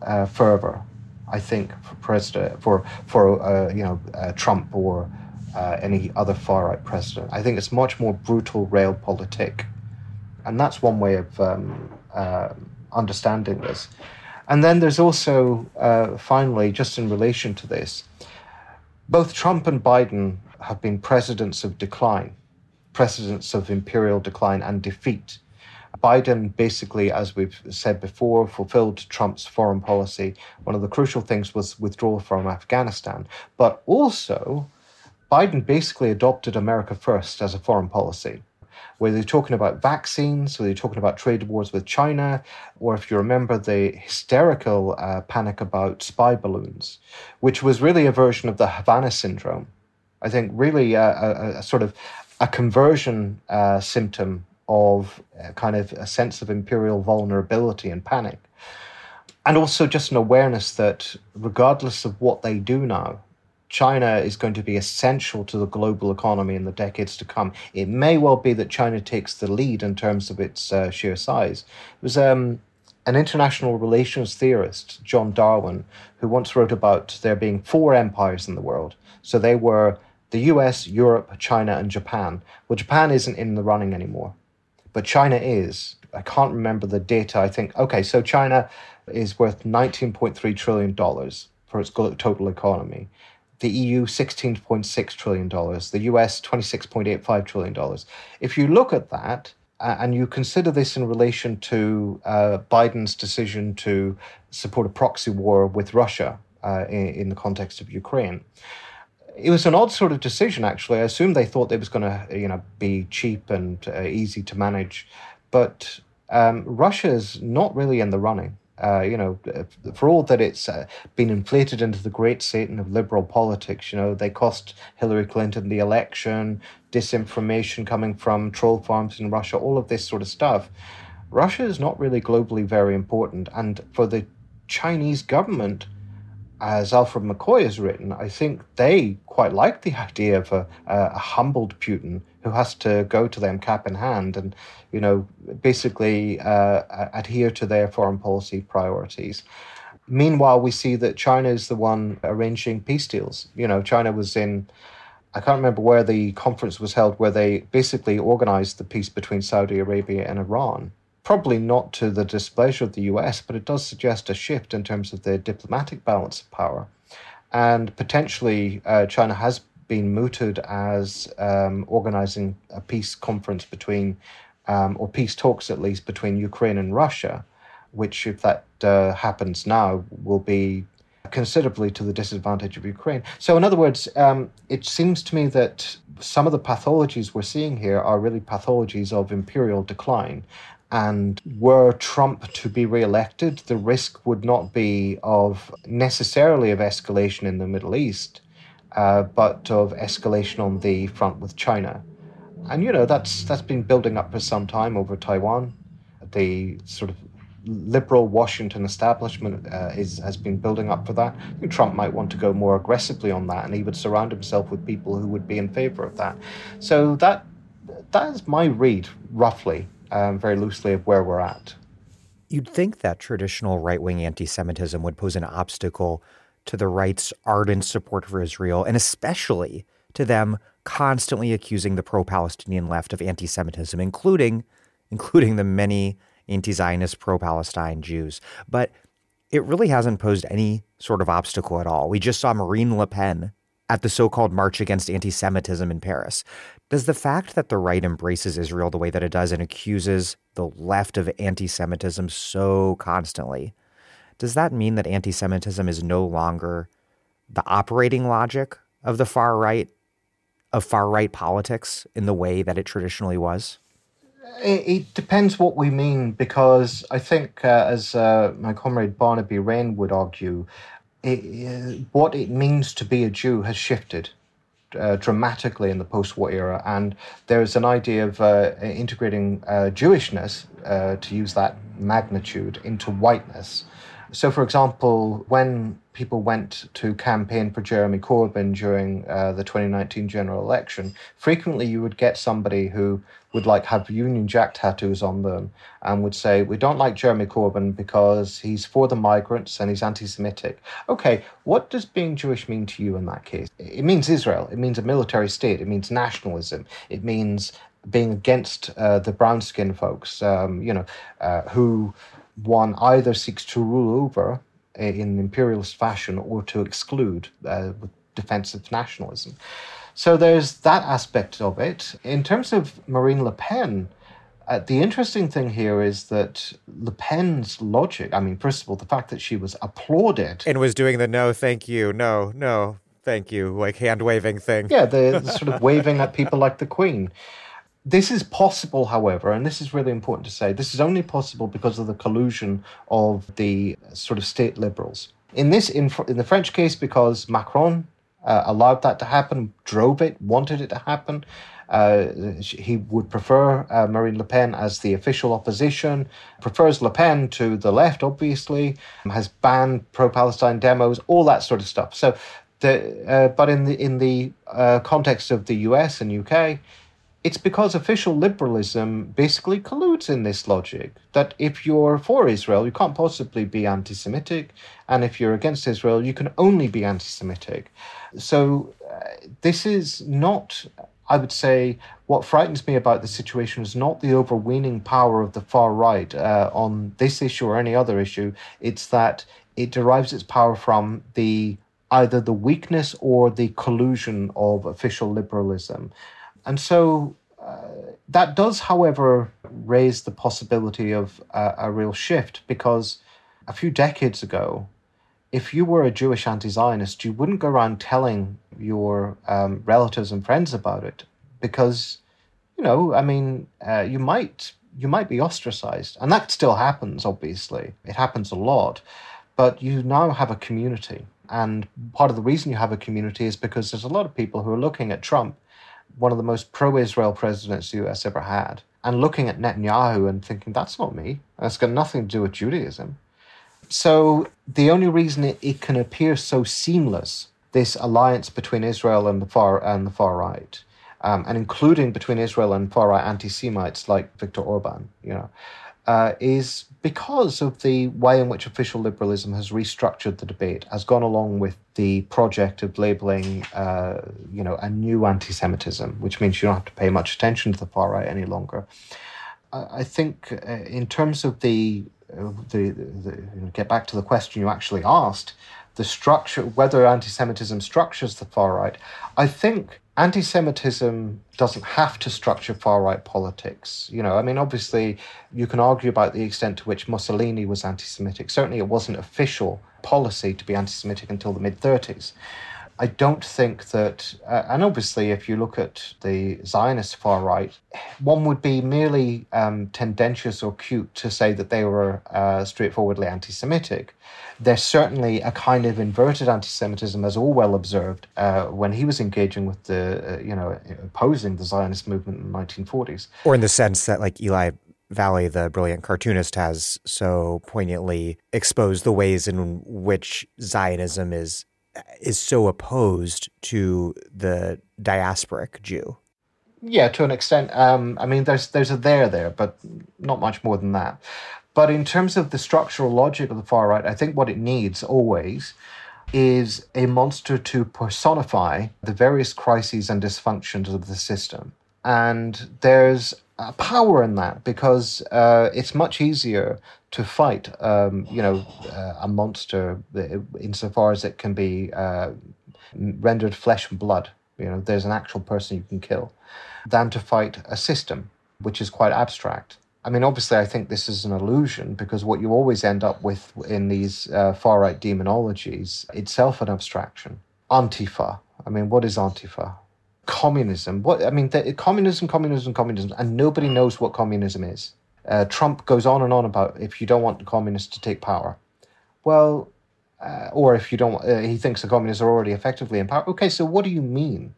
uh, fervor. I think for president for for uh, you know uh, Trump or uh, any other far right president. I think it's much more brutal realpolitik. and that's one way of um, uh, understanding this. And then there's also uh, finally, just in relation to this, both Trump and Biden have been presidents of decline, presidents of imperial decline and defeat Biden basically, as we've said before, fulfilled Trump's foreign policy. One of the crucial things was withdrawal from Afghanistan. But also, Biden basically adopted America first as a foreign policy. Whether you're talking about vaccines, whether you're talking about trade wars with China, or if you remember the hysterical uh, panic about spy balloons, which was really a version of the Havana syndrome. I think really a, a, a sort of a conversion uh, symptom of kind of a sense of imperial vulnerability and panic. And also just an awareness that regardless of what they do now, China is going to be essential to the global economy in the decades to come. It may well be that China takes the lead in terms of its uh, sheer size. It was um, an international relations theorist, John Darwin, who once wrote about there being four empires in the world. So they were the US, Europe, China, and Japan. Well, Japan isn't in the running anymore but China is. I can't remember the data. I think, okay, so China is worth $19.3 trillion for its total economy. The EU, $16.6 trillion. The US, $26.85 trillion. If you look at that, uh, and you consider this in relation to uh, Biden's decision to support a proxy war with Russia uh, in, in, the context of Ukraine, it was an odd sort of decision, actually. I assume they thought it was going to, you know, be cheap and uh, easy to manage, but um, Russia is not really in the running. Uh, you know, uh, for all that it's uh, been inflated into the great Satan of liberal politics, you know, they cost Hillary Clinton the election, disinformation coming from troll farms in Russia, all of this sort of stuff. Russia is not really globally very important. And for the Chinese government, as Alfred McCoy has written, I think they quite like the idea of a, a, humbled Putin who has to go to them cap in hand and, you know, basically uh, adhere to their foreign policy priorities. Meanwhile, we see that China is the one arranging peace deals. You know, China was in, I can't remember where the conference was held, where they basically organized the peace between Saudi Arabia and Iran probably not to the displeasure of the US, but it does suggest a shift in terms of the diplomatic balance of power. And potentially, uh, China has been mooted as um, organizing a peace conference between, um, or peace talks at least, between Ukraine and Russia, which, if that uh, happens now, will be considerably to the disadvantage of Ukraine. So, in other words, um, it seems to me that some of the pathologies we're seeing here are really pathologies of imperial decline. And were Trump to be re-elected, the risk would not be of necessarily of escalation in the Middle East, uh, but of escalation on the front with China. And you know that's that's been building up for some time over Taiwan, the sort of liberal Washington establishment uh, is has been building up for that. I think Trump might want to go more aggressively on that, and he would surround himself with people who would be in favor of that. So that that is my read, roughly, um, very loosely, of where we're at. You'd think that traditional right wing anti Semitism would pose an obstacle to the right's ardent support for Israel, and especially to them constantly accusing the pro Palestinian left of anti Semitism, including, including the many anti Zionist pro Palestine Jews. But it really hasn't posed any sort of obstacle at all. We just saw Marine Le Pen at the so called March Against Anti Semitism in Paris. Does the fact that the right embraces Israel the way that it does and accuses the left of anti Semitism so constantly, does that mean that anti Semitism is no longer the operating logic of the far right, of far right politics in the way that it traditionally was? It, it depends what we mean, because I think, uh, as uh, my comrade Barnaby Raine would argue, it, what it means to be a Jew has shifted. Uh, dramatically in the post-war era, and there's an idea of uh, integrating uh, Jewishness, uh, to use that magnitude, into whiteness. So, for example, when people went to campaign for Jeremy Corbyn during uh, the 2019 general election, frequently you would get somebody who would like have Union Jack tattoos on them and would say, "We don't like Jeremy Corbyn because he's for the migrants and he's anti-Semitic." Okay, what does being Jewish mean to you in that case? It means Israel. It means a military state. It means nationalism. It means being against uh, the brown skin folks, um, you know, uh, who one either seeks to rule over in imperialist fashion or to exclude uh, with defensive nationalism. So there's that aspect of it. In terms of Marine Le Pen, uh, the interesting thing here is that Le Pen's logic, I mean, first of all, the fact that she was applauded. And was doing the no, thank you, no, no, thank you, like hand waving thing. Yeah, the, the sort of waving at people like the Queen. This is possible, however, and this is really important to say, this is only possible because of the collusion of the sort of state liberals. In this, in, in the French case, because Macron uh, allowed that to happen, drove it, wanted it to happen. Uh, he would prefer uh, Marine Le Pen as the official opposition, prefers Le Pen to the left, obviously, has banned pro Palestine demos, all that sort of stuff. So, the, uh, but in the, in the uh, context of the US and UK, it's because official liberalism basically colludes in this logic that if you're for Israel, you can't possibly be anti Semitic, and if you're against Israel, you can only be anti Semitic. So, uh, this is not, I would say, what frightens me about the situation is not the overweening power of the far right uh, on this issue or any other issue. It's that it derives its power from the either the weakness or the collusion of official liberalism. And so uh, that does, however, raise the possibility of a, a real shift because a few decades ago, if you were a Jewish anti Zionist, you wouldn't go around telling your um, relatives and friends about it because, you know, I mean, uh, you might you might be ostracized, and that still happens. Obviously, it happens a lot, but you now have a community, and part of the reason you have a community is because there's a lot of people who are looking at Trump one of the most pro Israel presidents the US ever had, and looking at Netanyahu and thinking, that's not me. That's got nothing to do with Judaism. So the only reason it, it can appear so seamless, this alliance between Israel and the far and the far right, um, and including between Israel and far right anti-Semites like Viktor Orban, you know, uh, is because of the way in which official liberalism has restructured the debate, has gone along with the project of labeling, uh, you know, a new anti-Semitism, which means you don't have to pay much attention to the far right any longer. I, I think, uh, in terms of the, uh, the, the, the get back to the question you actually asked, the structure, whether anti-Semitism structures the far right, I think anti Semitism doesn't have to structure far right politics. You know, I mean, obviously, you can argue about the extent to which Mussolini was anti Semitic. Certainly, it wasn't official policy to be anti Semitic until the mid 30s. I don't think that, uh, and obviously, if you look at the Zionist far right, one would be merely um, tendentious or cute to say that they were uh, straightforwardly anti Semitic there's certainly a kind of inverted anti-Semitism, as Orwell observed uh, when he was engaging with the, uh, you know, opposing the Zionist movement in the 1940s. Or in the sense that, like Eli Valley, the brilliant cartoonist, has so poignantly exposed the ways in which Zionism is is so opposed to the diasporic Jew. Yeah, to an extent. Um, I mean, there's there's a there there, but not much more than that. But in terms of the structural logic of the far right, I think what it needs always is a monster to personify the various crises and dysfunctions of the system. And there's power in that because uh, it's much easier to fight, um, you know, uh, a monster insofar as it can be uh, rendered flesh and blood. You know, there's an actual person you can kill, than to fight a system, which is quite abstract. I mean, obviously, I think this is an illusion because what you always end up with in these uh, far right demonologies itself an abstraction. Antifa. I mean, what is Antifa? Communism. What I mean, the, communism, communism, communism, and nobody knows what communism is. Uh, Trump goes on and on about if you don't want the communists to take power. Well, uh, or if you don't, uh, he thinks the communists are already effectively in power. Okay, so what do you mean?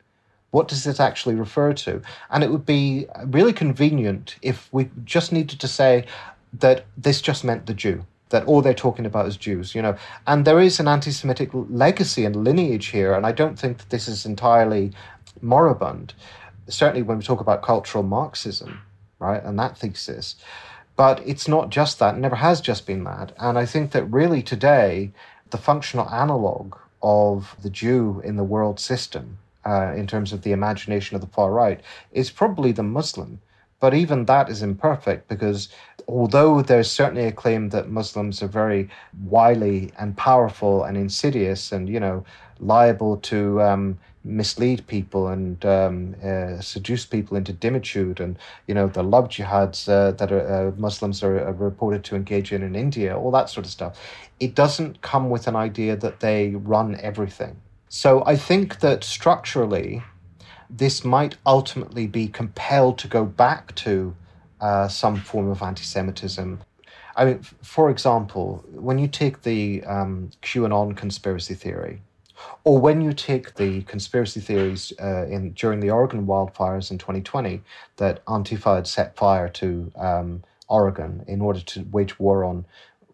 What does this actually refer to? And it would be really convenient if we just needed to say that this just meant the Jew, that all they're talking about is Jews, you know. And there is an anti Semitic legacy and lineage here, and I don't think that this is entirely moribund. Certainly, when we talk about cultural Marxism, right, and that thesis. But it's not just that, it never has just been that. And I think that really today, the functional analog of the Jew in the world system uh, in terms of the imagination of the far right is probably the Muslim. But even that is imperfect because although there's certainly a claim that Muslims are very wily and powerful and insidious and, you know, liable to um, mislead people and um, uh, seduce people into dhimmitude. And, you know, the love jihads uh, that are, uh, Muslims are, are reported to engage in in India, all that sort of stuff, it doesn't come with an idea that they run everything. So I think that structurally, this might ultimately be compelled to go back to uh, some form of anti Semitism. I mean, for example, when you take the um, QAnon conspiracy theory, or when you take the conspiracy theories uh, in during the Oregon wildfires in 2020 that Antifa had set fire to um, Oregon in order to wage war on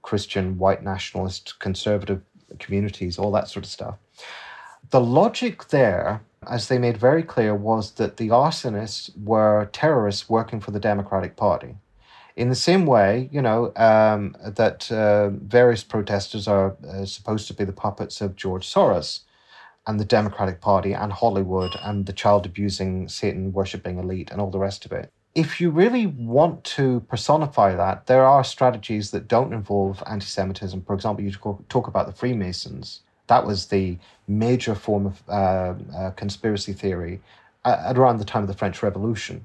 Christian, white nationalist, conservative communities, all that sort of stuff. The logic there, as they made very clear, was that the arsonists were terrorists working for the Democratic Party. In the same way, you know, um, that uh, various protesters are uh, supposed to be the puppets of George Soros and the Democratic Party and Hollywood and the child abusing, Satan worshipping elite and all the rest of it. If you really want to personify that, there are strategies that don't involve anti Semitism. For example, you talk about the Freemasons that was the major form of uh, uh, conspiracy theory at around the time of the French Revolution.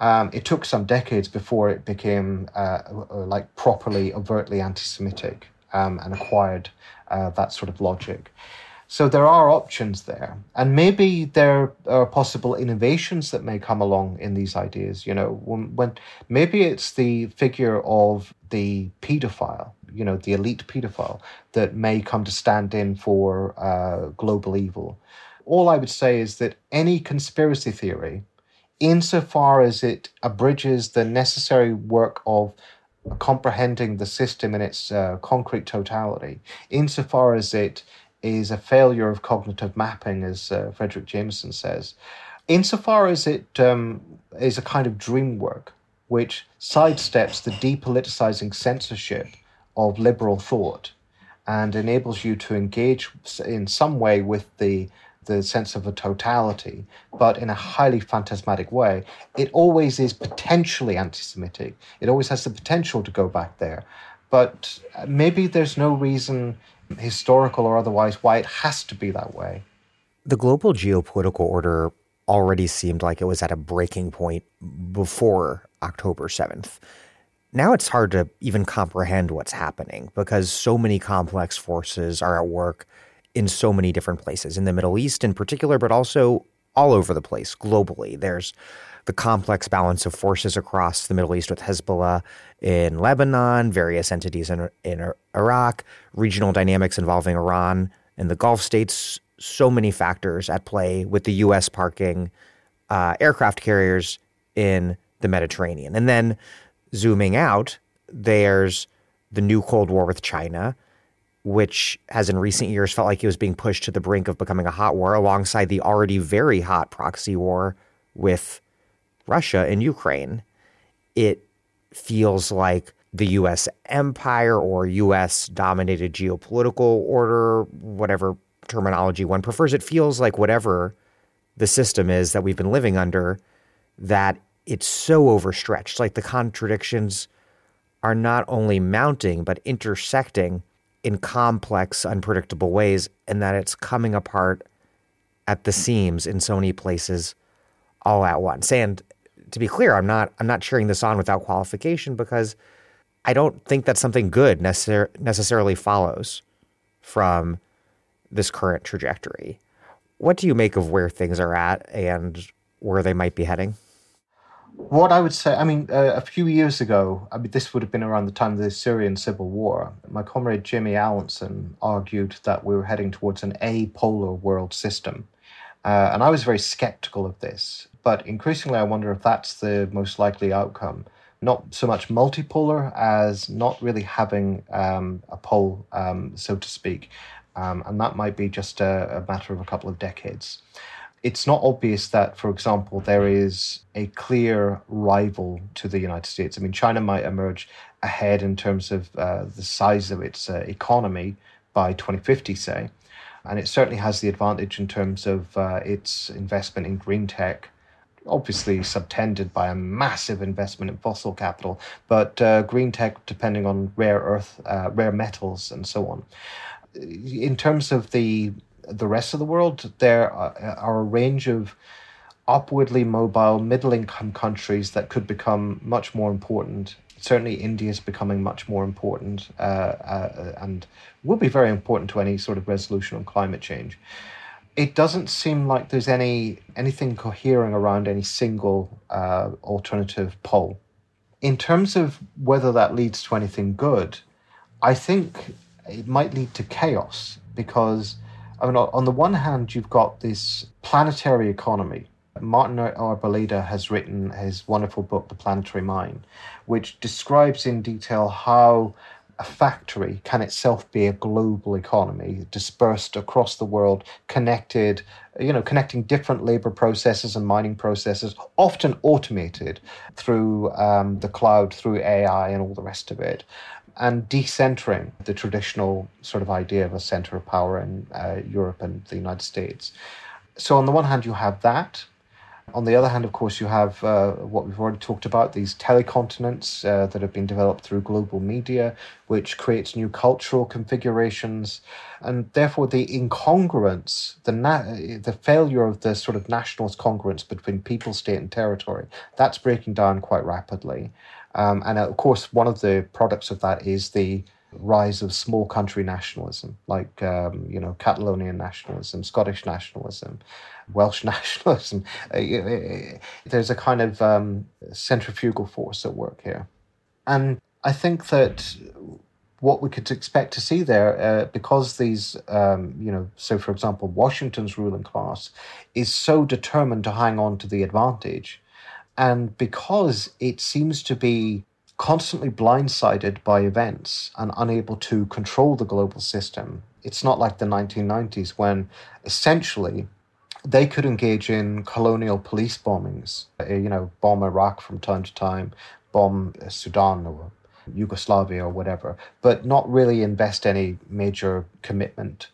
Um, it took some decades before it became uh, uh like properly overtly anti-Semitic um, and acquired uh, that sort of logic. So there are options there, and maybe there are possible innovations that may come along in these ideas. You know, when, when maybe it's the figure of the pedophile, you know, the elite pedophile that may come to stand in for uh, global evil. All I would say is that any conspiracy theory, insofar as it abridges the necessary work of comprehending the system in its uh, concrete totality, insofar as it is a failure of cognitive mapping, as uh, Fredric Jameson says, insofar as it um, is a kind of dream work which sidesteps the depoliticizing censorship of liberal thought and enables you to engage in some way with the the sense of a totality, but in a highly phantasmatic way, it always is potentially anti Semitic. It always has the potential to go back there. But uh, maybe there's no reason historical or otherwise, why it has to be that way. The global geopolitical order already seemed like it was at a breaking point before October 7th. Now it's hard to even comprehend what's happening because so many complex forces are at work in so many different places, in the Middle East in particular, but also all over the place globally. There's the complex balance of forces across the Middle East with Hezbollah in Lebanon, various entities in, in Iraq, regional dynamics involving Iran and the Gulf states, so many factors at play with the U.S. parking uh, aircraft carriers in the Mediterranean. And then zooming out, there's the new Cold War with China, which has in recent years felt like it was being pushed to the brink of becoming a hot war alongside the already very hot proxy war with Russia and Ukraine. It feels like the US empire or US dominated geopolitical order, whatever terminology one prefers, it feels like whatever the system is that we've been living under, that it's so overstretched. Like the contradictions are not only mounting, but intersecting in complex, unpredictable ways, and that it's coming apart at the seams in so many places all at once. And to be clear, I'm not I'm not cheering this on without qualification because I don't think that something good necessar- necessarily follows from this current trajectory. What do you make of where things are at and where they might be heading? What I would say, I mean, uh, a few years ago, I mean, this would have been around the time of the Syrian civil war. My comrade Jimmy Allinson argued that we were heading towards an apolar world system. Uh, and I was very skeptical of this. But increasingly, I wonder if that's the most likely outcome. Not so much multipolar as not really having um, a pole, um, so to speak. Um, and that might be just a, a matter of a couple of decades it's not obvious that, for example, there is a clear rival to the United States. I mean, China might emerge ahead in terms of uh, the size of its uh, economy by 2050, say. And it certainly has the advantage in terms of uh, its investment in green tech, obviously subtended by a massive investment in fossil capital, but uh, green tech depending on rare earth, uh, rare metals, and so on. In terms of the the rest of the world, there are a range of upwardly mobile middle income countries that could become much more important. Certainly, India is becoming much more important uh, uh, and will be very important to any sort of resolution on climate change. It doesn't seem like there's any anything cohering around any single uh, alternative pole. In terms of whether that leads to anything good, I think it might lead to chaos because I mean, on the one hand, you've got this planetary economy. Martin Arboleda has written his wonderful book, The Planetary Mine, which describes in detail how a factory can itself be a global economy dispersed across the world connected you know connecting different labor processes and mining processes often automated through um, the cloud through ai and all the rest of it and decentering the traditional sort of idea of a center of power in uh, Europe and the United States. So, on the one hand, you have that. On the other hand, of course, you have uh, what we've already talked about these telecontinents uh, that have been developed through global media, which creates new cultural configurations. And therefore, the incongruence, the, na- the failure of the sort of nationalist congruence between people, state, and territory, that's breaking down quite rapidly. Um, and of course, one of the products of that is the rise of small country nationalism, like um, you know Catalonian nationalism, Scottish nationalism, Welsh nationalism. Uh, there's a kind of um, centrifugal force at work here, and I think that what we could expect to see there, uh, because these, um, you know, so for example, Washington's ruling class is so determined to hang on to the advantage and because it seems to be constantly blindsided by events and unable to control the global system, it's not like the 1990s when essentially they could engage in colonial police bombings, uh, you know, bomb Iraq from time to time, bomb uh, Sudan or Yugoslavia or whatever, but not really invest any major commitment.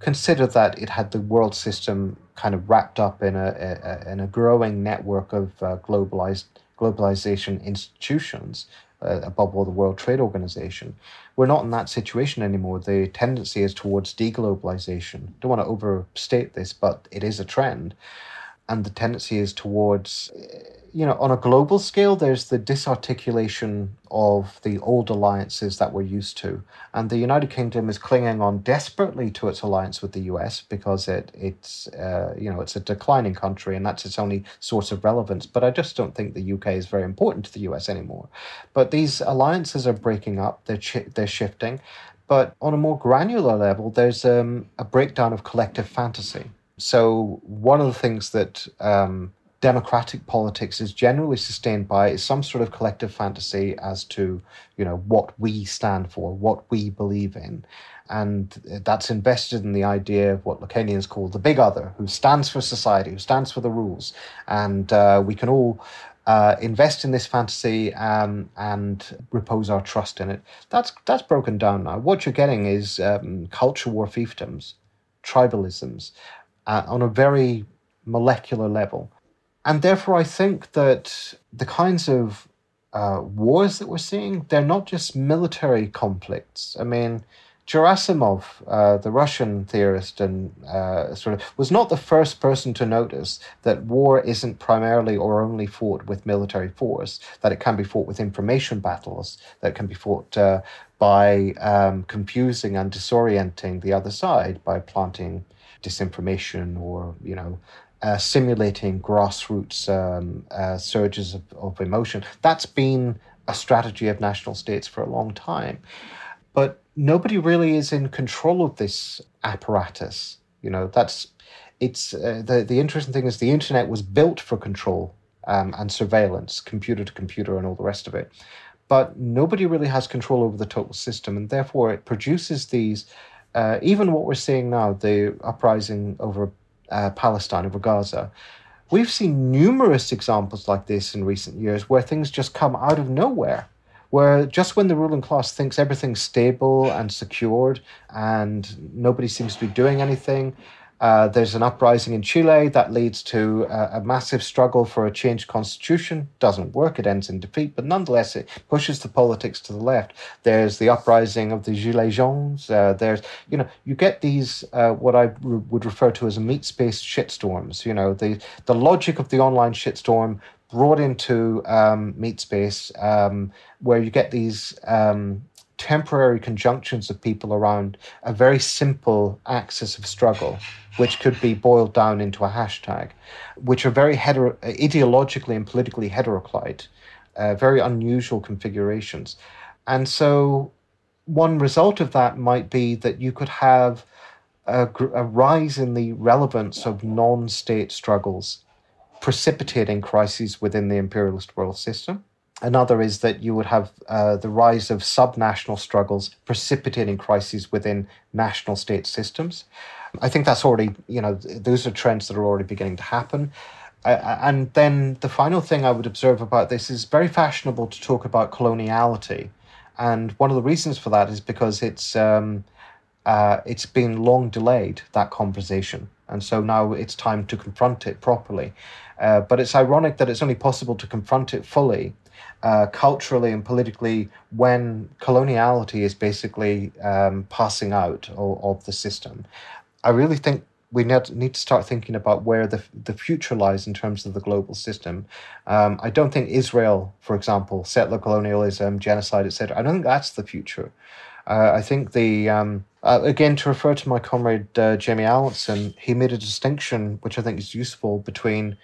Consider that it had the world system kind of wrapped up in a, a in a growing network of uh, globalized globalization institutions, uh, above all the World Trade Organization. We're not in that situation anymore. The tendency is towards deglobalization. Don't want to overstate this, but it is a trend, and the tendency is towards you know, on a global scale, there's the disarticulation of the old alliances that we're used to. And the United Kingdom is clinging on desperately to its alliance with the US because it it's uh, you know it's a declining country and that's its only source of relevance. But I just don't think the UK is very important to the US anymore. But these alliances are breaking up. They're they're shifting. But on a more granular level, there's um, a breakdown of collective fantasy. So one of the things that um, democratic politics is generally sustained by some sort of collective fantasy as to, you know, what we stand for, what we believe in. And that's invested in the idea of what Lacanians call the big other, who stands for society, who stands for the rules. And uh, we can all uh, invest in this fantasy um, and repose our trust in it. That's that's broken down now. What you're getting is um, culture war fiefdoms, tribalisms, uh, on a very molecular level. And therefore, I think that the kinds of uh, wars that we're seeing, they're not just military conflicts. I mean, Gerasimov, uh, the Russian theorist, and uh, sort of was not the first person to notice that war isn't primarily or only fought with military force; that it can be fought with information battles, that can be fought uh, by um, confusing and disorienting the other side by planting disinformation or you know uh, simulating grassroots um, uh, surges of, of emotion. That's been a strategy of national states for a long time. But nobody really is in control of this apparatus. You know, that's it's uh, the the interesting thing is the internet was built for control um, and surveillance, computer to computer, and all the rest of it. But nobody really has control over the total system, and therefore it produces these. Uh, even what we're seeing now, the uprising over uh, Palestine, over Gaza. We've seen numerous examples like this in recent years where things just come out of nowhere, where just when the ruling class thinks everything's stable and secured and nobody seems to be doing anything, uh, there's an uprising in Chile that leads to a, a, massive struggle for a changed constitution. Doesn't work, it ends in defeat, but nonetheless, it pushes the politics to the left. There's the uprising of the Gilets Jaunes. Uh, there's, you know, you get these, uh, what I re- would refer to as meat space shitstorms. You know, the, the logic of the online shitstorm brought into um, meat space, um, where you get these. Um, temporary conjunctions of people around a very simple axis of struggle which could be boiled down into a hashtag, which are very hetero- ideologically and politically heteroclite, uh, very unusual configurations. And so, one result of that might be that you could have a, a rise in the relevance of non state struggles precipitating crises within the imperialist world system. Another is that you would have uh, the rise of subnational struggles precipitating crises within national state systems. I think that's already, you know, those are trends that are already beginning to happen. Uh, and then the final thing I would observe about this is very fashionable to talk about coloniality. And one of the reasons for that is because it's um, uh, it's been long delayed that conversation, and so now it's time to confront it properly. Uh, but it's ironic that it's only possible to confront it fully, uh, culturally and politically, when coloniality is basically um, passing out of, of the system. I really think we need, to start thinking about where the, the future lies in terms of the global system. Um, I don't think Israel, for example, settler colonialism, genocide, etc. I don't think that's the future. Uh, I think the um, uh, again to refer to my comrade uh, Jamie Allinson, he made a distinction which I think is useful between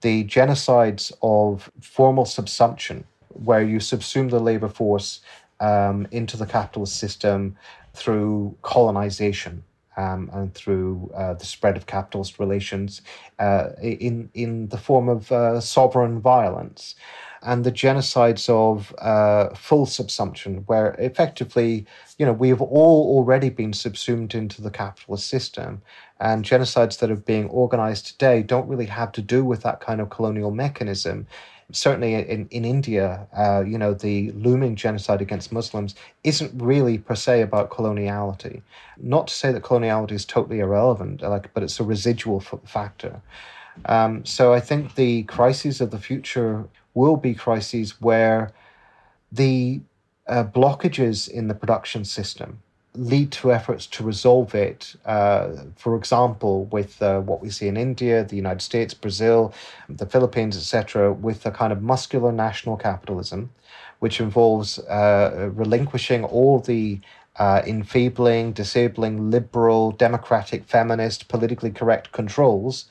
the genocides of formal subsumption, where you subsume the labor force um, into the capitalist system through colonization um, and through uh, the spread of capitalist relations uh, in, in the form of uh, sovereign violence. And the genocides of uh, full subsumption, where effectively, you know, we have all already been subsumed into the capitalist system. And genocides that are being organized today don't really have to do with that kind of colonial mechanism certainly in, in India, uh, you know, the looming genocide against Muslims isn't really per se about coloniality. Not to say that coloniality is totally irrelevant, like, but it's a residual f- factor. Um, so I think the crises of the future will be crises where the uh, blockages in the production system lead to efforts to resolve it. Uh, for example, with uh, what we see in India, the United States, Brazil, the Philippines, etc., with a kind of muscular national capitalism, which involves uh, relinquishing all the uh, enfeebling, disabling, liberal, democratic, feminist, politically correct controls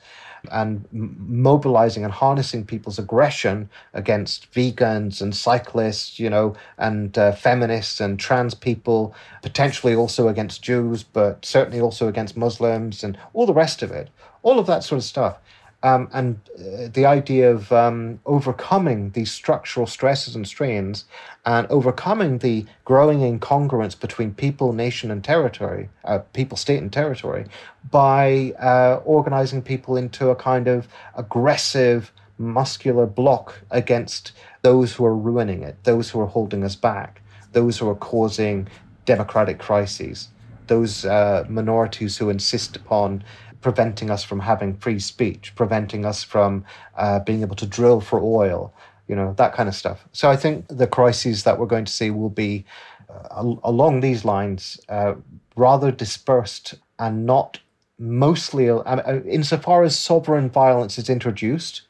and mobilizing and harnessing people's aggression against vegans and cyclists, you know, and uh, feminists and trans people, potentially also against Jews, but certainly also against Muslims and all the rest of it. All of that sort of stuff. Um, and uh, the idea of um, overcoming these structural stresses and strains and overcoming the growing incongruence between people, nation, and territory, uh, people, state, and territory, by uh, organizing people into a kind of aggressive, muscular block against those who are ruining it, those who are holding us back, those who are causing democratic crises, those uh, minorities who insist upon preventing us from having free speech, preventing us from uh, being able to drill for oil, you know, that kind of stuff. So I think the crises that we're going to see will be uh, along these lines, uh, rather dispersed and not mostly, uh, insofar as sovereign violence is introduced,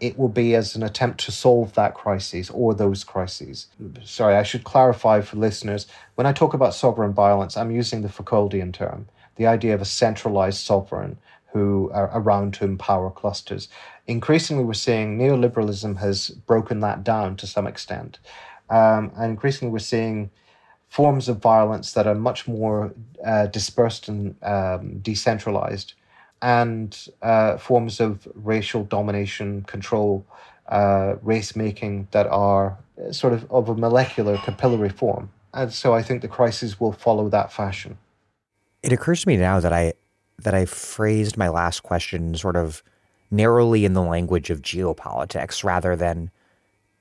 it will be as an attempt to solve that crisis or those crises. Sorry, I should clarify for listeners. When I talk about sovereign violence, I'm using the Foucauldian term the idea of a centralized sovereign who are around whom power clusters. Increasingly, we're seeing neoliberalism has broken that down to some extent. Um, and increasingly, we're seeing forms of violence that are much more uh, dispersed and um, decentralized, and uh, forms of racial domination, control, uh, race making that are sort of of a molecular capillary form. And so I think the crisis will follow that fashion. It occurs to me now that I that I phrased my last question sort of narrowly in the language of geopolitics rather than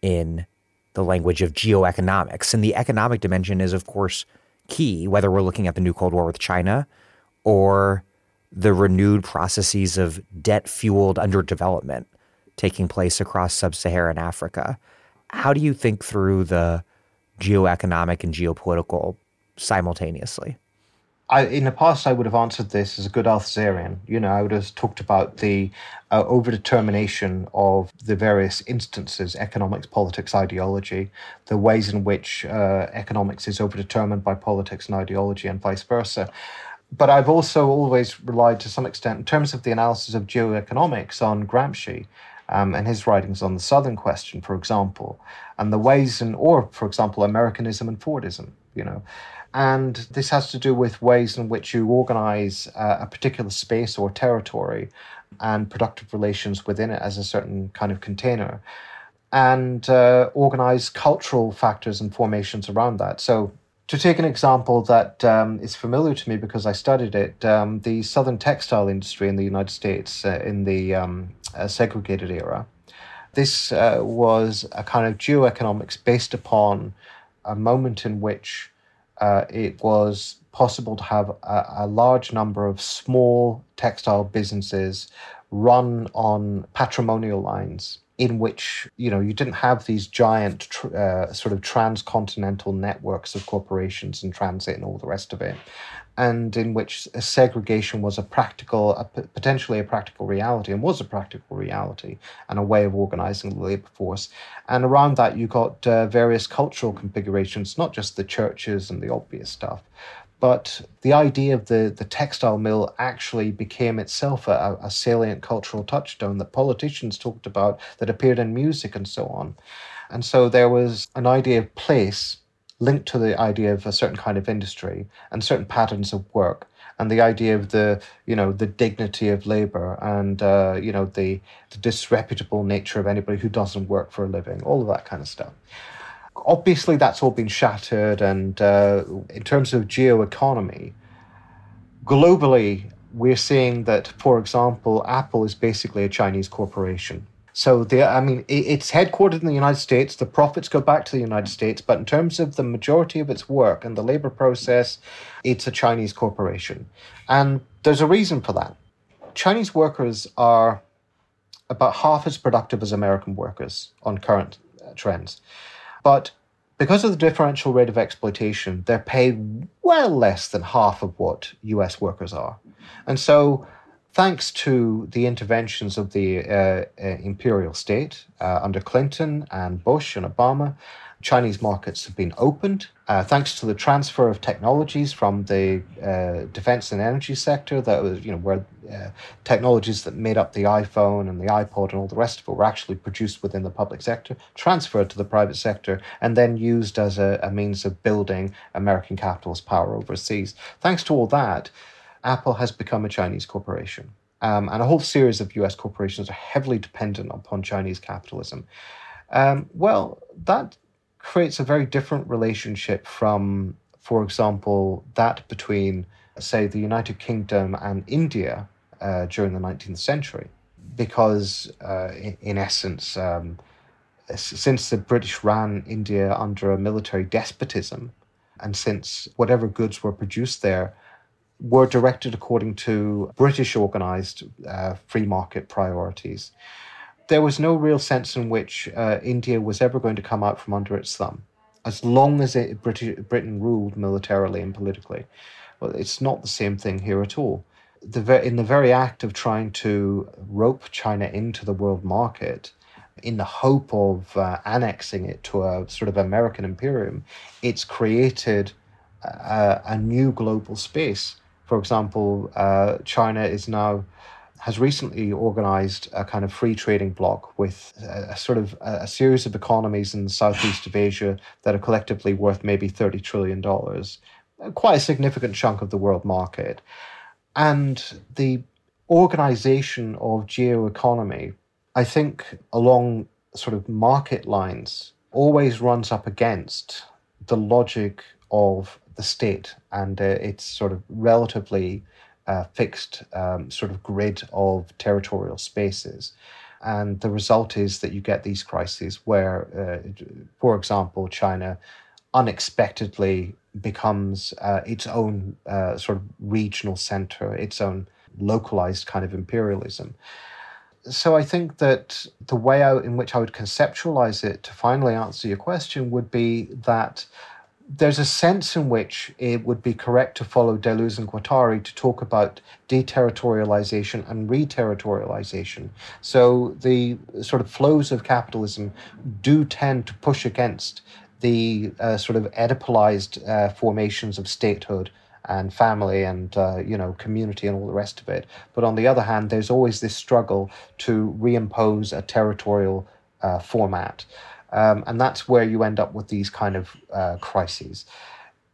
in the language of geoeconomics. And the economic dimension is, of course, key, whether we're looking at the new Cold War with China or the renewed processes of debt fueled underdevelopment taking place across sub Saharan Africa. How do you think through the geoeconomic and geopolitical simultaneously? I, in the past, I would have answered this as a good Althusserian. You know, I would have talked about the uh, overdetermination of the various instances, economics, politics, ideology, the ways in which uh, economics is overdetermined by politics and ideology, and vice versa. But I've also always relied to some extent, in terms of the analysis of geoeconomics, on Gramsci. Um, and his writings on the Southern question, for example, and the ways in, or for example, Americanism and Fordism, you know. And this has to do with ways in which you organize uh, a particular space or territory and productive relations within it as a certain kind of container and uh, organize cultural factors and formations around that. So, to take an example that um, is familiar to me because I studied it, um, the southern textile industry in the United States uh, in the um, uh, segregated era. This uh, was a kind of geoeconomics based upon a moment in which uh, it was possible to have a, a, large number of small textile businesses run on patrimonial lines in which you know you didn't have these giant tr- uh, sort of transcontinental networks of corporations and transit and all the rest of it and in which segregation was a practical, a, potentially a practical reality, and was a practical reality, and a way of organizing the labor force. And around that, you got uh, various cultural configurations, not just the churches and the obvious stuff, but the idea of the, the textile mill actually became itself a, a salient cultural touchstone that politicians talked about, that appeared in music and so on. And so there was an idea of place linked to the idea of a certain kind of industry and certain patterns of work and the idea of the you know the dignity of labor and uh, you know the, the disreputable nature of anybody who doesn't work for a living all of that kind of stuff. Obviously that's all been shattered and uh, in terms of geoeconomy globally we're seeing that for example apple is basically a chinese corporation so there, I mean, it's headquartered in the United States. The profits go back to the United States, but in terms of the majority of its work and the labor process, it's a Chinese corporation, and there's a reason for that. Chinese workers are about half as productive as American workers on current uh, trends, but because of the differential rate of exploitation, they're paid well less than half of what U.S. workers are, and so thanks to the interventions of the uh, uh, imperial state uh, under Clinton and Bush and Obama, Chinese markets have been opened. Uh, thanks to the transfer of technologies from the uh, defense and energy sector, that was, you know, where uh, technologies that made up the iPhone and the iPod and all the rest of it were actually produced within the public sector, transferred to the private sector, and then used as a, a means of building American capitalist power overseas. Thanks to all that, Apple has become a Chinese corporation. Um, and a whole series of US corporations are heavily dependent upon Chinese capitalism. Um, well, that creates a very different relationship from, for example, that between, say, the United Kingdom and India uh, during the 19th century. Because, uh, in, in, essence, um, since the British ran India under a military despotism, and since whatever goods were produced there were directed according to British organized uh, free market priorities, there was no real sense in which uh, India was ever going to come out from under its thumb, as long as it, British, Britain ruled militarily and politically. Well, it's not the same thing here at all. The, in the very act of trying to rope China into the world market, in the hope of uh, annexing it to a sort of American imperium, it's created a, a new global space. For example, uh, China is now has recently organized a kind of free trading bloc with a, a sort of a, a, series of economies in the southeast of Asia that are collectively worth maybe $30 trillion, quite a significant chunk of the world market. And the organization of geoeconomy I think along sort of market lines always runs up against the logic of the state and uh, its sort of relatively uh, fixed um, sort of grid of territorial spaces. And the result is that you get these crises where, uh, for example, China unexpectedly becomes uh, its own uh, sort of regional center, its own localized kind of imperialism so I think that the way out in which I would conceptualize it to finally answer your question would be that there's a sense in which it would be correct to follow Deleuze and Guattari to talk about deterritorialization and reterritorialization. So the sort of flows of capitalism do tend to push against the uh, sort of Oedipalized uh, formations of statehood and family and uh, you know community and all the rest of it. But on the other hand, there's always this struggle to reimpose a territorial uh, format, um, and that's where you end up with these kind of uh, crises.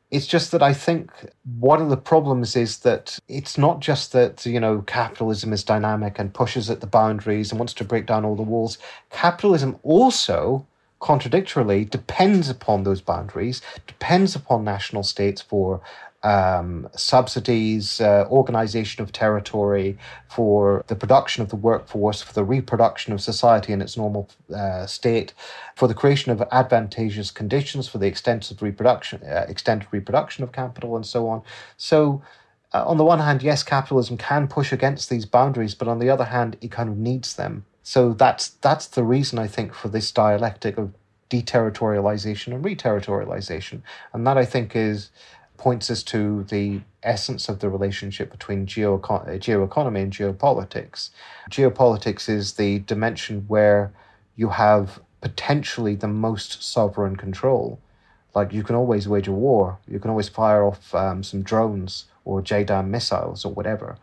It's just that I think one of the problems is that it's not just that you know capitalism is dynamic and pushes at the boundaries and wants to break down all the walls. Capitalism also contradictorily depends upon those boundaries, depends upon national states for um, subsidies, uh, organization of territory, for the production of the workforce, for the reproduction of society in its normal uh, state, for the creation of advantageous conditions for the extensive reproduction, uh, extended reproduction of capital, and so on. So, uh, on the one hand, yes, capitalism can push against these boundaries, but on the other hand, it kind of needs them. So that's that's the reason I think for this dialectic of deterritorialization and reterritorialization, and that I think is points us to the essence of the relationship between geo- geoeconomy and geopolitics. Geopolitics is the dimension where you have potentially the most sovereign control. Like you can always wage a war, you can always fire off um, some drones or JDAM missiles or whatever.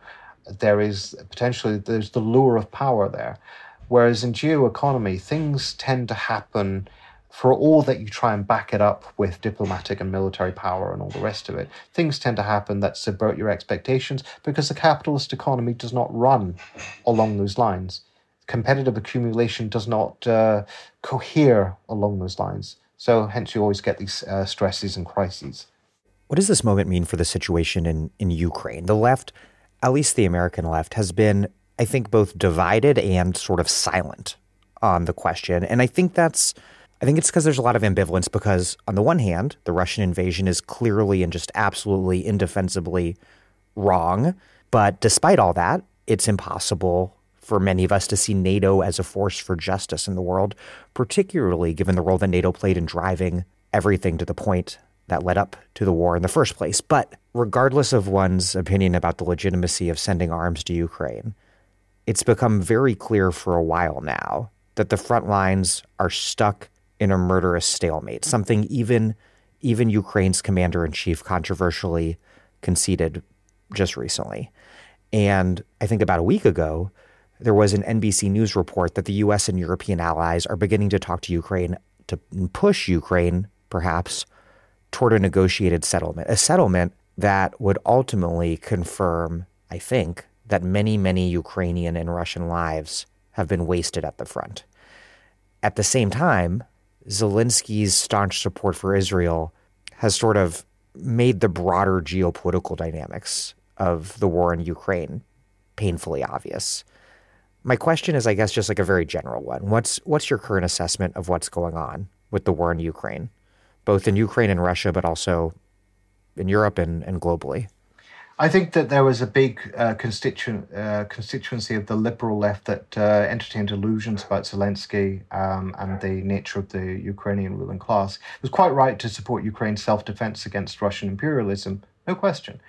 There is potentially there's the lure of power there. Whereas in geoeconomy, things tend to happen for all that you try and back it up with diplomatic and military power and all the rest of it, things tend to happen that subvert your expectations because the capitalist economy does not run along those lines. Competitive accumulation does not uh, cohere along those lines. So, hence, you always get these uh, stresses and crises. What does this moment mean for the situation in, in Ukraine? The left, at least the American left, has been, I think, both divided and sort of silent on the question. And I think that's I think it's because there's a lot of ambivalence because, on the one hand, the Russian invasion is clearly and just absolutely indefensibly wrong. But despite all that, it's impossible for many of us to see NATO as a force for justice in the world, particularly given the role that NATO played in driving everything to the point that led up to the war in the first place. But regardless of one's opinion about the legitimacy of sending arms to Ukraine, it's become very clear for a while now that the front lines are stuck in a murderous stalemate, mm-hmm. something even even Ukraine's commander in chief controversially conceded just recently. And I think about a week ago, there was an NBC News report that the US and European allies are beginning to talk to Ukraine to push Ukraine, perhaps, toward a negotiated settlement, a settlement that would ultimately confirm, I think, that many, many Ukrainian and Russian lives have been wasted at the front. At the same time, Zelensky's staunch support for Israel has sort of made the broader geopolitical dynamics of the war in Ukraine painfully obvious. My question is, I guess, just like a very general one. What's what's your current assessment of what's going on with the war in Ukraine, both in Ukraine and Russia, but also in Europe and, and globally? I think that there was a big uh, constituent uh, constituency of the liberal left that uh, entertained illusions about Zelensky um, and the nature of the Ukrainian ruling class. It was quite right to support Ukraine's self defense against Russian imperialism, no question.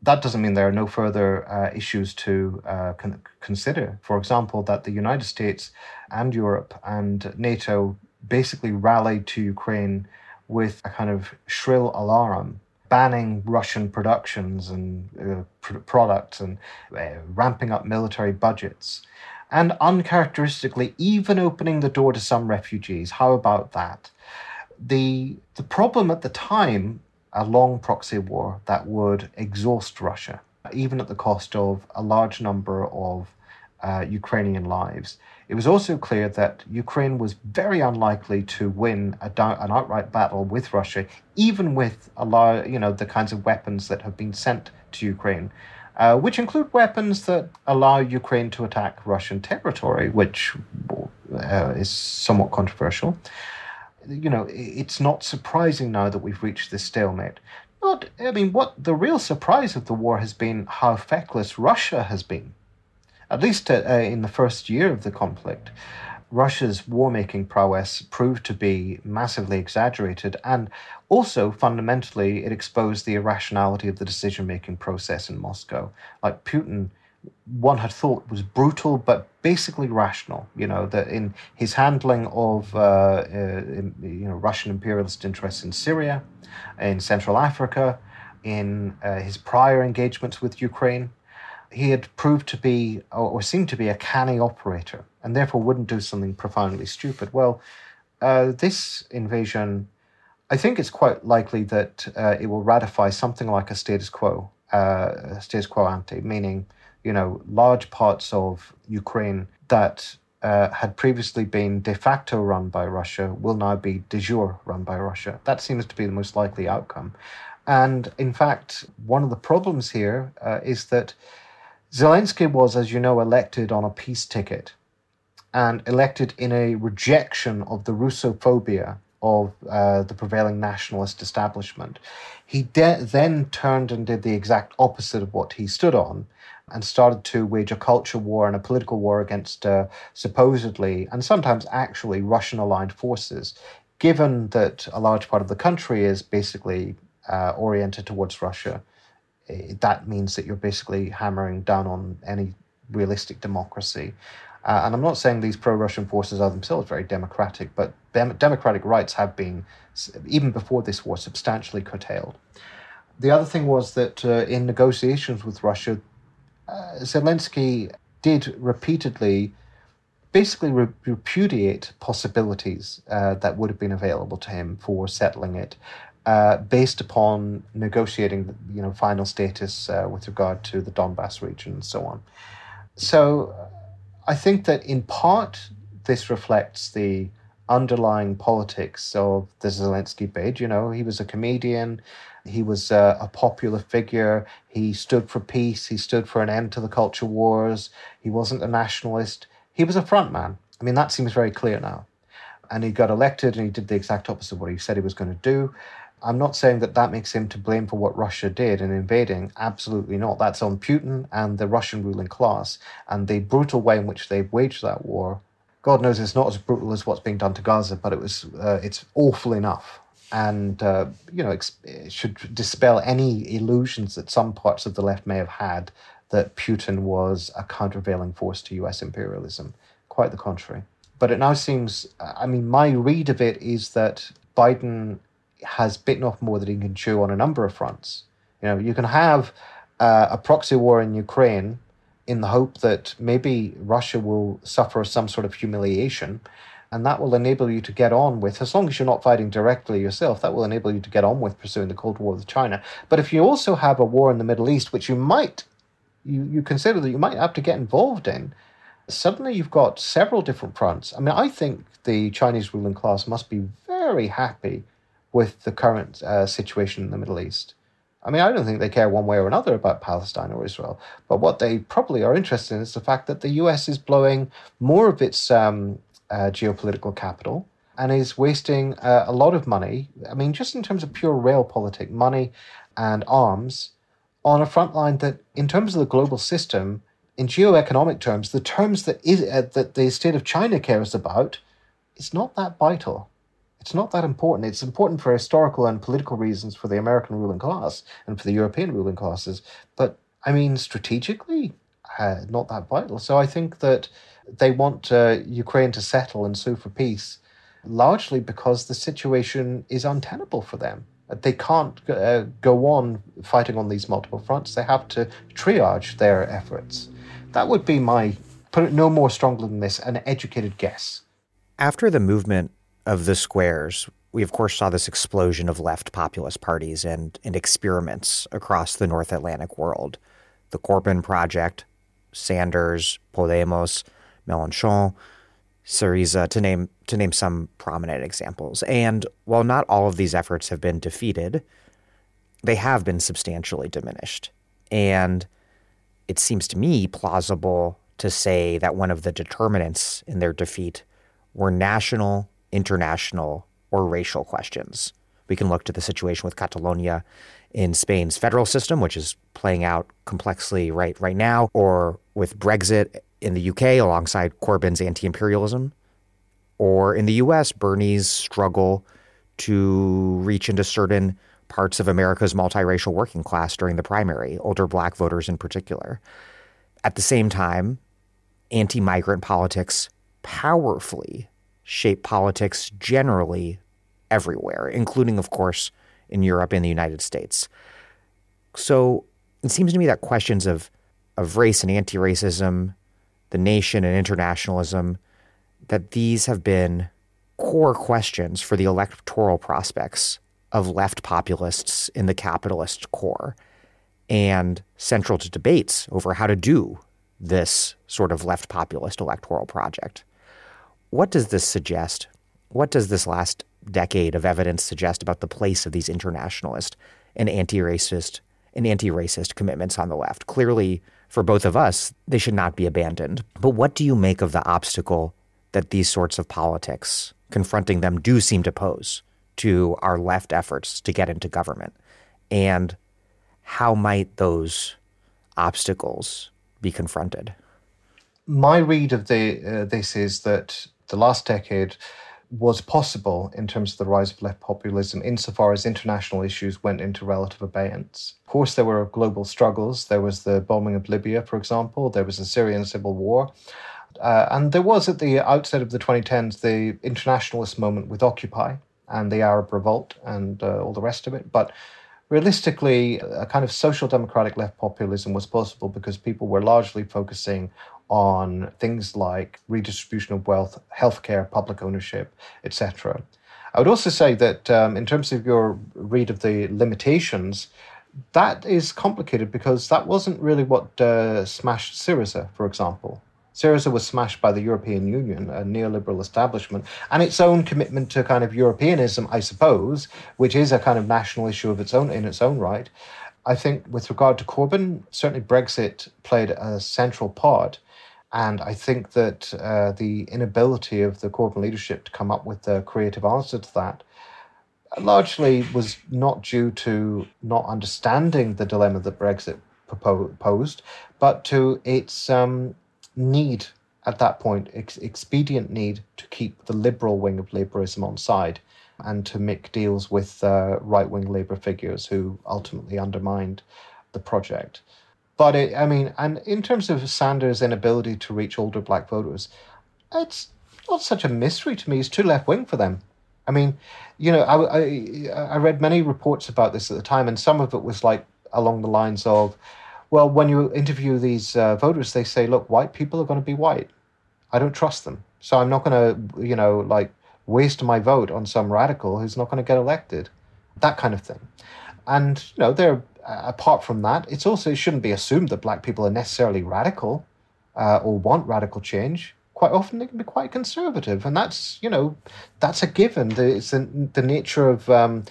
That doesn't mean there are no further uh, issues to uh, con- consider. For example, that the United States and Europe and NATO basically rallied to Ukraine with a kind of shrill alarm banning Russian productions and uh, pr- products and uh, ramping up military budgets. And uncharacteristically, even opening the door to some refugees. How about that? The, the problem at the time, a long proxy war that would exhaust Russia, even at the cost of a large number of uh, Ukrainian lives. It was also clear that Ukraine was very unlikely to win a, an outright battle with Russia, even with a lot, you know, the kinds of weapons that have been sent to Ukraine, uh, which include weapons that allow Ukraine to attack Russian territory, which uh, is somewhat controversial. You know, it's not surprising now that we've reached this stalemate. Not, I mean, what the real surprise of the war has been how feckless Russia has been at least uh, uh, in the first year of the conflict, Russia's war making prowess proved to be massively exaggerated, and also fundamentally, it exposed the irrationality of the decision making process in Moscow. Like Putin, one had thought was brutal, but basically rational. You know, that in his handling of uh, uh, you know Russian imperialist interests in Syria, in Central Africa, in uh, his prior engagements with Ukraine, he had proved to be, or seemed to be, a canny operator, and therefore wouldn't do something profoundly stupid. Well, uh, this invasion, I think it's quite likely that uh, it will ratify something like a status quo, uh, status quo ante, meaning, you know, large parts of Ukraine that uh, had previously been de facto run by Russia will now be de jure run by Russia. That seems to be the most likely outcome. And in fact, one of the problems here uh, is that Zelensky was, as you know, elected on a peace ticket and elected in a rejection of the Russophobia of uh, the prevailing nationalist establishment. He de- then turned and did the exact opposite of what he stood on and started to wage a culture war and a political war against uh, supposedly and sometimes actually Russian aligned forces. Given that a large part of the country is basically uh, oriented towards Russia, that means that you're basically hammering down on any realistic democracy. Uh, and I'm not saying these pro Russian forces are themselves very democratic, but dem- democratic rights have been, even before this war, substantially curtailed. The other thing was that uh, in negotiations with Russia, uh, Zelensky did repeatedly basically re- repudiate possibilities uh, that would have been available to him for settling it uh, based upon negotiating, you know, final status uh, with regard to the Donbass region and so on. So, I think that in part this reflects the underlying politics of the Zelensky bid. You know, he was a comedian, he was a, a, popular figure, he stood for peace, he stood for an end to the culture wars, he wasn't a nationalist, he was a frontman. I mean, that seems very clear now. And he got elected and he did the exact opposite of what he said he was going to do. I'm not saying that that makes him to blame for what Russia did in invading. Absolutely not. That's on Putin and the Russian ruling class and the brutal way in which they waged that war. God knows it's not as brutal as what's being done to Gaza, but it was uh, it's awful enough, and uh, you know it should dispel any illusions that some parts of the left may have had that Putin was a countervailing force to U.S. imperialism. Quite the contrary. But it now seems, I mean, my read of it is that Biden has bitten off more than he can chew on a number of fronts. You know, you can have uh, a proxy war in Ukraine in the hope that maybe Russia will suffer some sort of humiliation, and that will enable you to get on with, as long as you're not fighting directly yourself, that will enable you to get on with pursuing the Cold War with China. But if you also have a war in the Middle East, which you might you, you consider that you might have to get involved in, suddenly you've got several different fronts. I mean, I think the Chinese ruling class must be very happy with the current uh, situation in the Middle East. I mean, I don't think they care one way or another about Palestine or Israel, but what they probably are interested in is the fact that the US is blowing more of its um, uh, geopolitical capital and is wasting uh, a lot of money. I mean, just in terms of pure realpolitik, money and arms on a front line that, in terms of the global system, in geoeconomic terms, the terms that is uh, that the state of China cares about, is not that vital it's not that important. It's important for historical and political reasons for the American ruling class and for the European ruling classes. But I mean, strategically, uh, not that vital. So I think that they want uh, Ukraine to settle and sue for peace, largely because the situation is untenable for them. They can't uh, go on fighting on these multiple fronts. They have to triage their efforts. That would be my, put it no more strongly than this, an educated guess. After the movement of the squares, we of course saw this explosion of left populist parties and, and experiments across the North Atlantic world. The Corbyn Project, Sanders, Podemos, Mélenchon, Syriza, to name to name some prominent examples. And while not all of these efforts have been defeated, they have been substantially diminished. And it seems to me plausible to say that one of the determinants in their defeat were national international or racial questions. We can look to the situation with Catalonia in Spain's federal system, which is playing out complexly right right now, or with Brexit in the UK alongside Corbyn's anti-imperialism, or in the US, Bernie's struggle to reach into certain parts of America's multiracial working class during the primary, older black voters in particular. At the same time, anti-migrant politics powerfully shape politics generally everywhere, including, of course, in Europe and the United States. So it seems to me that questions of, of race and anti racism, the nation and internationalism, that these have been core questions for the electoral prospects of left populists in the capitalist core and central to debates over how to do this sort of left populist electoral project. What does this suggest? What does this last decade of evidence suggest about the place of these internationalist and anti-racist and anti-racist commitments on the left? Clearly, for both of us, they should not be abandoned. But what do you make of the obstacle that these sorts of politics confronting them do seem to pose to our left efforts to get into government? And how might those obstacles be confronted? My read of the uh, this is that the last decade was possible in terms of the rise of left populism insofar as international issues went into relative abeyance. Of course, there were global struggles. There was the bombing of Libya, for example, there was the Syrian civil war. Uh, and there was at the outset of the 2010s the internationalist moment with Occupy and the Arab revolt and uh, all the rest of it. But realistically, a kind of social democratic left populism was possible because people were largely focusing on things like redistribution of wealth, healthcare, public ownership, etc. I would also say that um, in terms of your read of the limitations, that is complicated because that wasn't really what uh, smashed Syriza, for example. Syriza was smashed by the European Union, a neoliberal establishment, and its own commitment to kind of Europeanism, I suppose, which is a kind of national issue of its own in its own right. I think with regard to Corbyn, certainly Brexit played a central part and I think that uh, the inability of the Corbyn leadership to come up with a creative answer to that largely was not due to not understanding the dilemma that Brexit posed, but to its um, need at that point, ex- expedient need to keep the liberal wing of Labourism on side and to make deals with uh, right wing Labour figures who ultimately undermined the project. But it, I mean, and in terms of Sanders' inability to reach older black voters, it's not such a mystery to me. He's too left wing for them. I mean, you know, I, I, I read many reports about this at the time, and some of it was like along the lines of, well, when you interview these uh, voters, they say, look, white people are going to be white. I don't trust them. So I'm not going to, you know, like waste my vote on some radical who's not going to get elected. That kind of thing. And, you know, there apart from that, it's also it shouldn't be assumed that black people are necessarily radical uh, or want radical change. Quite often, they can be quite conservative, and that's you know that's a given. It's the, the nature of um,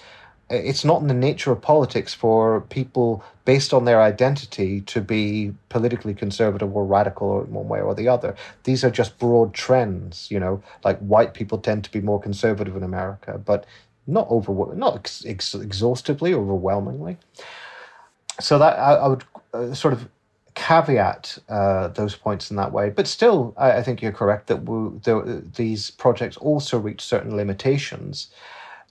it's not in the nature of politics for people based on their identity to be politically conservative or radical in one way or the other. These are just broad trends, you know, like white people tend to be more conservative in America, but not over not ex- exhaustively, overwhelmingly. So that I, I would uh, sort of caveat uh, those points in that way. But still, I, I think you're correct that we, the, these projects also reach certain limitations.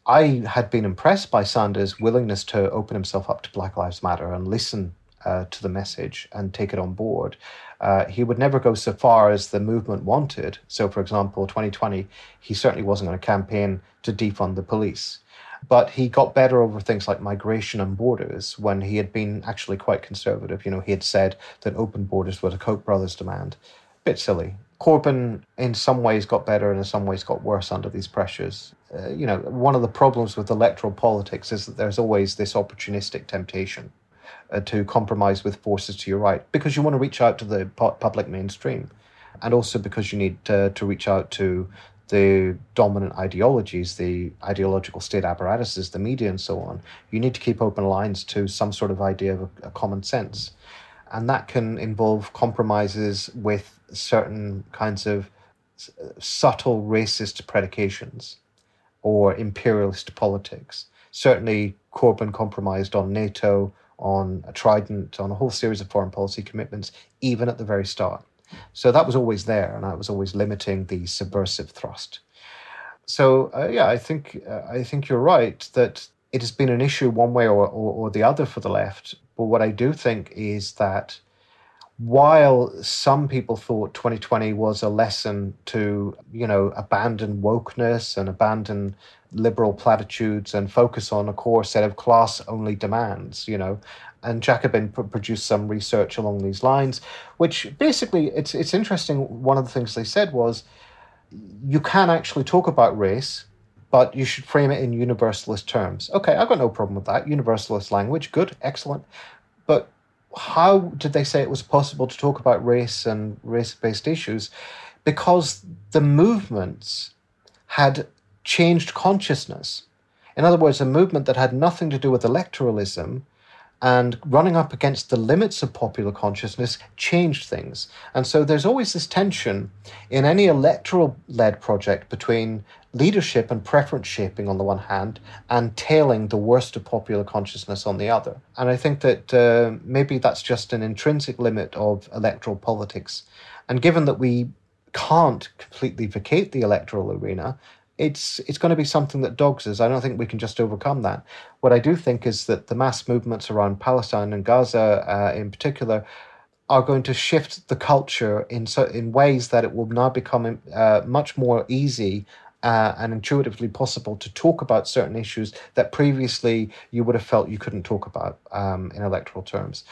I had been impressed by Sanders' willingness to open himself up to Black Lives Matter and listen uh, to the message and take it on board. Uh, he would never go so far as the movement wanted. So, for example, 2020, he certainly wasn't going to campaign to defund the police. But he got better over things like migration and borders when he had been actually quite conservative. You know, he had said that open borders were the Koch brothers demand. Bit silly. Corbyn, in some ways, got better and in some ways got worse under these pressures. Uh, you know, one of the problems with electoral politics is that there's always this opportunistic temptation uh, to compromise with forces to your right because you want to reach out to the public mainstream and also because you need to, to reach out to the dominant ideologies, the ideological state apparatuses, the media, and so on. You need to keep open lines to some sort of idea of a, a common sense. And that can involve compromises with certain kinds of subtle racist predications or imperialist politics. Certainly, Corbyn compromised on NATO, on a Trident, on a whole series of foreign policy commitments, even at the very start. So that was always there, and I was always limiting the subversive thrust. So uh, yeah, I think uh, I think you're right that it has been an issue one way or, or, or the other for the left. But what I do think is that while some people thought 2020 was a lesson to, you know, abandon wokeness and abandon liberal platitudes and focus on a core set of class only demands, you know, and Jacobin pr- produced some research along these lines, which basically it's it's interesting. One of the things they said was you can actually talk about race, but you should frame it in universalist terms. Okay, I've got no problem with that. Universalist language, good, excellent. But how did they say it was possible to talk about race and race based issues? Because the movements had changed consciousness. In other words, a movement that had nothing to do with electoralism and running up against the limits of popular consciousness changed things. And so there's always this tension in any electoral led project between leadership and preference shaping on the one hand and tailing the worst of popular consciousness on the other. And I think that uh, maybe that's just an intrinsic limit of electoral politics. And given that we can't completely vacate the electoral arena, it's it's going to be something that dogs us. I don't think we can just overcome that. What I do think is that the mass movements around Palestine and Gaza, uh, in particular, are going to shift the culture in so in ways that it will now become uh, much more easy uh, and intuitively possible to talk about certain issues that previously you would have felt you couldn't talk about um, in electoral terms.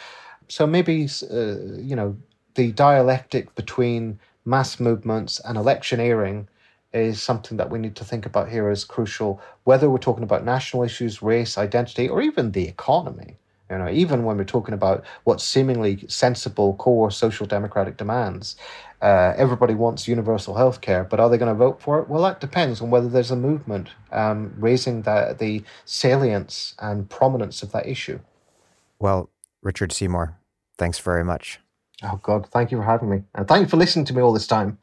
So maybe uh, you know the dialectic between mass movements and electioneering is something that we need to think about here as crucial, whether we're talking about national issues, race, identity, or even the economy. You know, even when we're talking about what seemingly sensible core social democratic demands, uh, everybody wants universal health care, but are they going to vote for it? Well, that depends on whether there's a movement um, raising the, the salience and prominence of that issue. Well, Richard Seymour, thanks very much. Oh, God, thank you for having me. And thank you for listening to me all this time.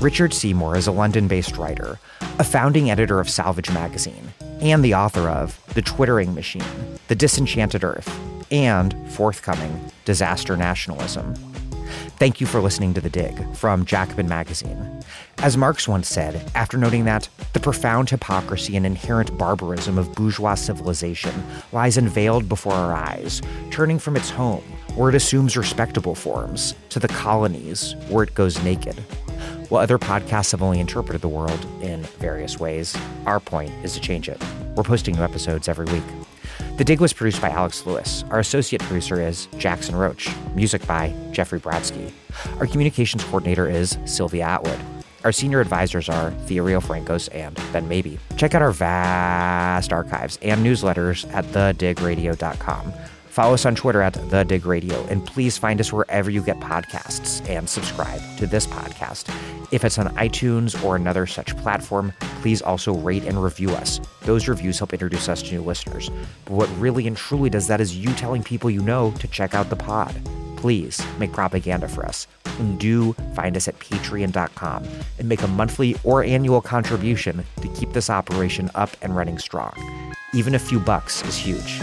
Richard Seymour is a London based writer, a founding editor of Salvage magazine, and the author of The Twittering Machine, The Disenchanted Earth, and forthcoming Disaster Nationalism. Thank you for listening to The Dig from Jacobin Magazine. As Marx once said, after noting that the profound hypocrisy and inherent barbarism of bourgeois civilization lies unveiled before our eyes, turning from its home, where it assumes respectable forms, to the colonies, where it goes naked. While other podcasts have only interpreted the world in various ways, our point is to change it. We're posting new episodes every week. The Dig was produced by Alex Lewis. Our associate producer is Jackson Roach. Music by Jeffrey Bradsky. Our communications coordinator is Sylvia Atwood. Our senior advisors are Thea Riofrancos and Ben Mabie. Check out our vast archives and newsletters at thedigradio.com. Follow us on Twitter at The Dig Radio, and please find us wherever you get podcasts and subscribe to this podcast. If it's on iTunes or another such platform, please also rate and review us. Those reviews help introduce us to new listeners. But what really and truly does that is you telling people you know to check out the pod. Please make propaganda for us. And do find us at patreon.com and make a monthly or annual contribution to keep this operation up and running strong. Even a few bucks is huge.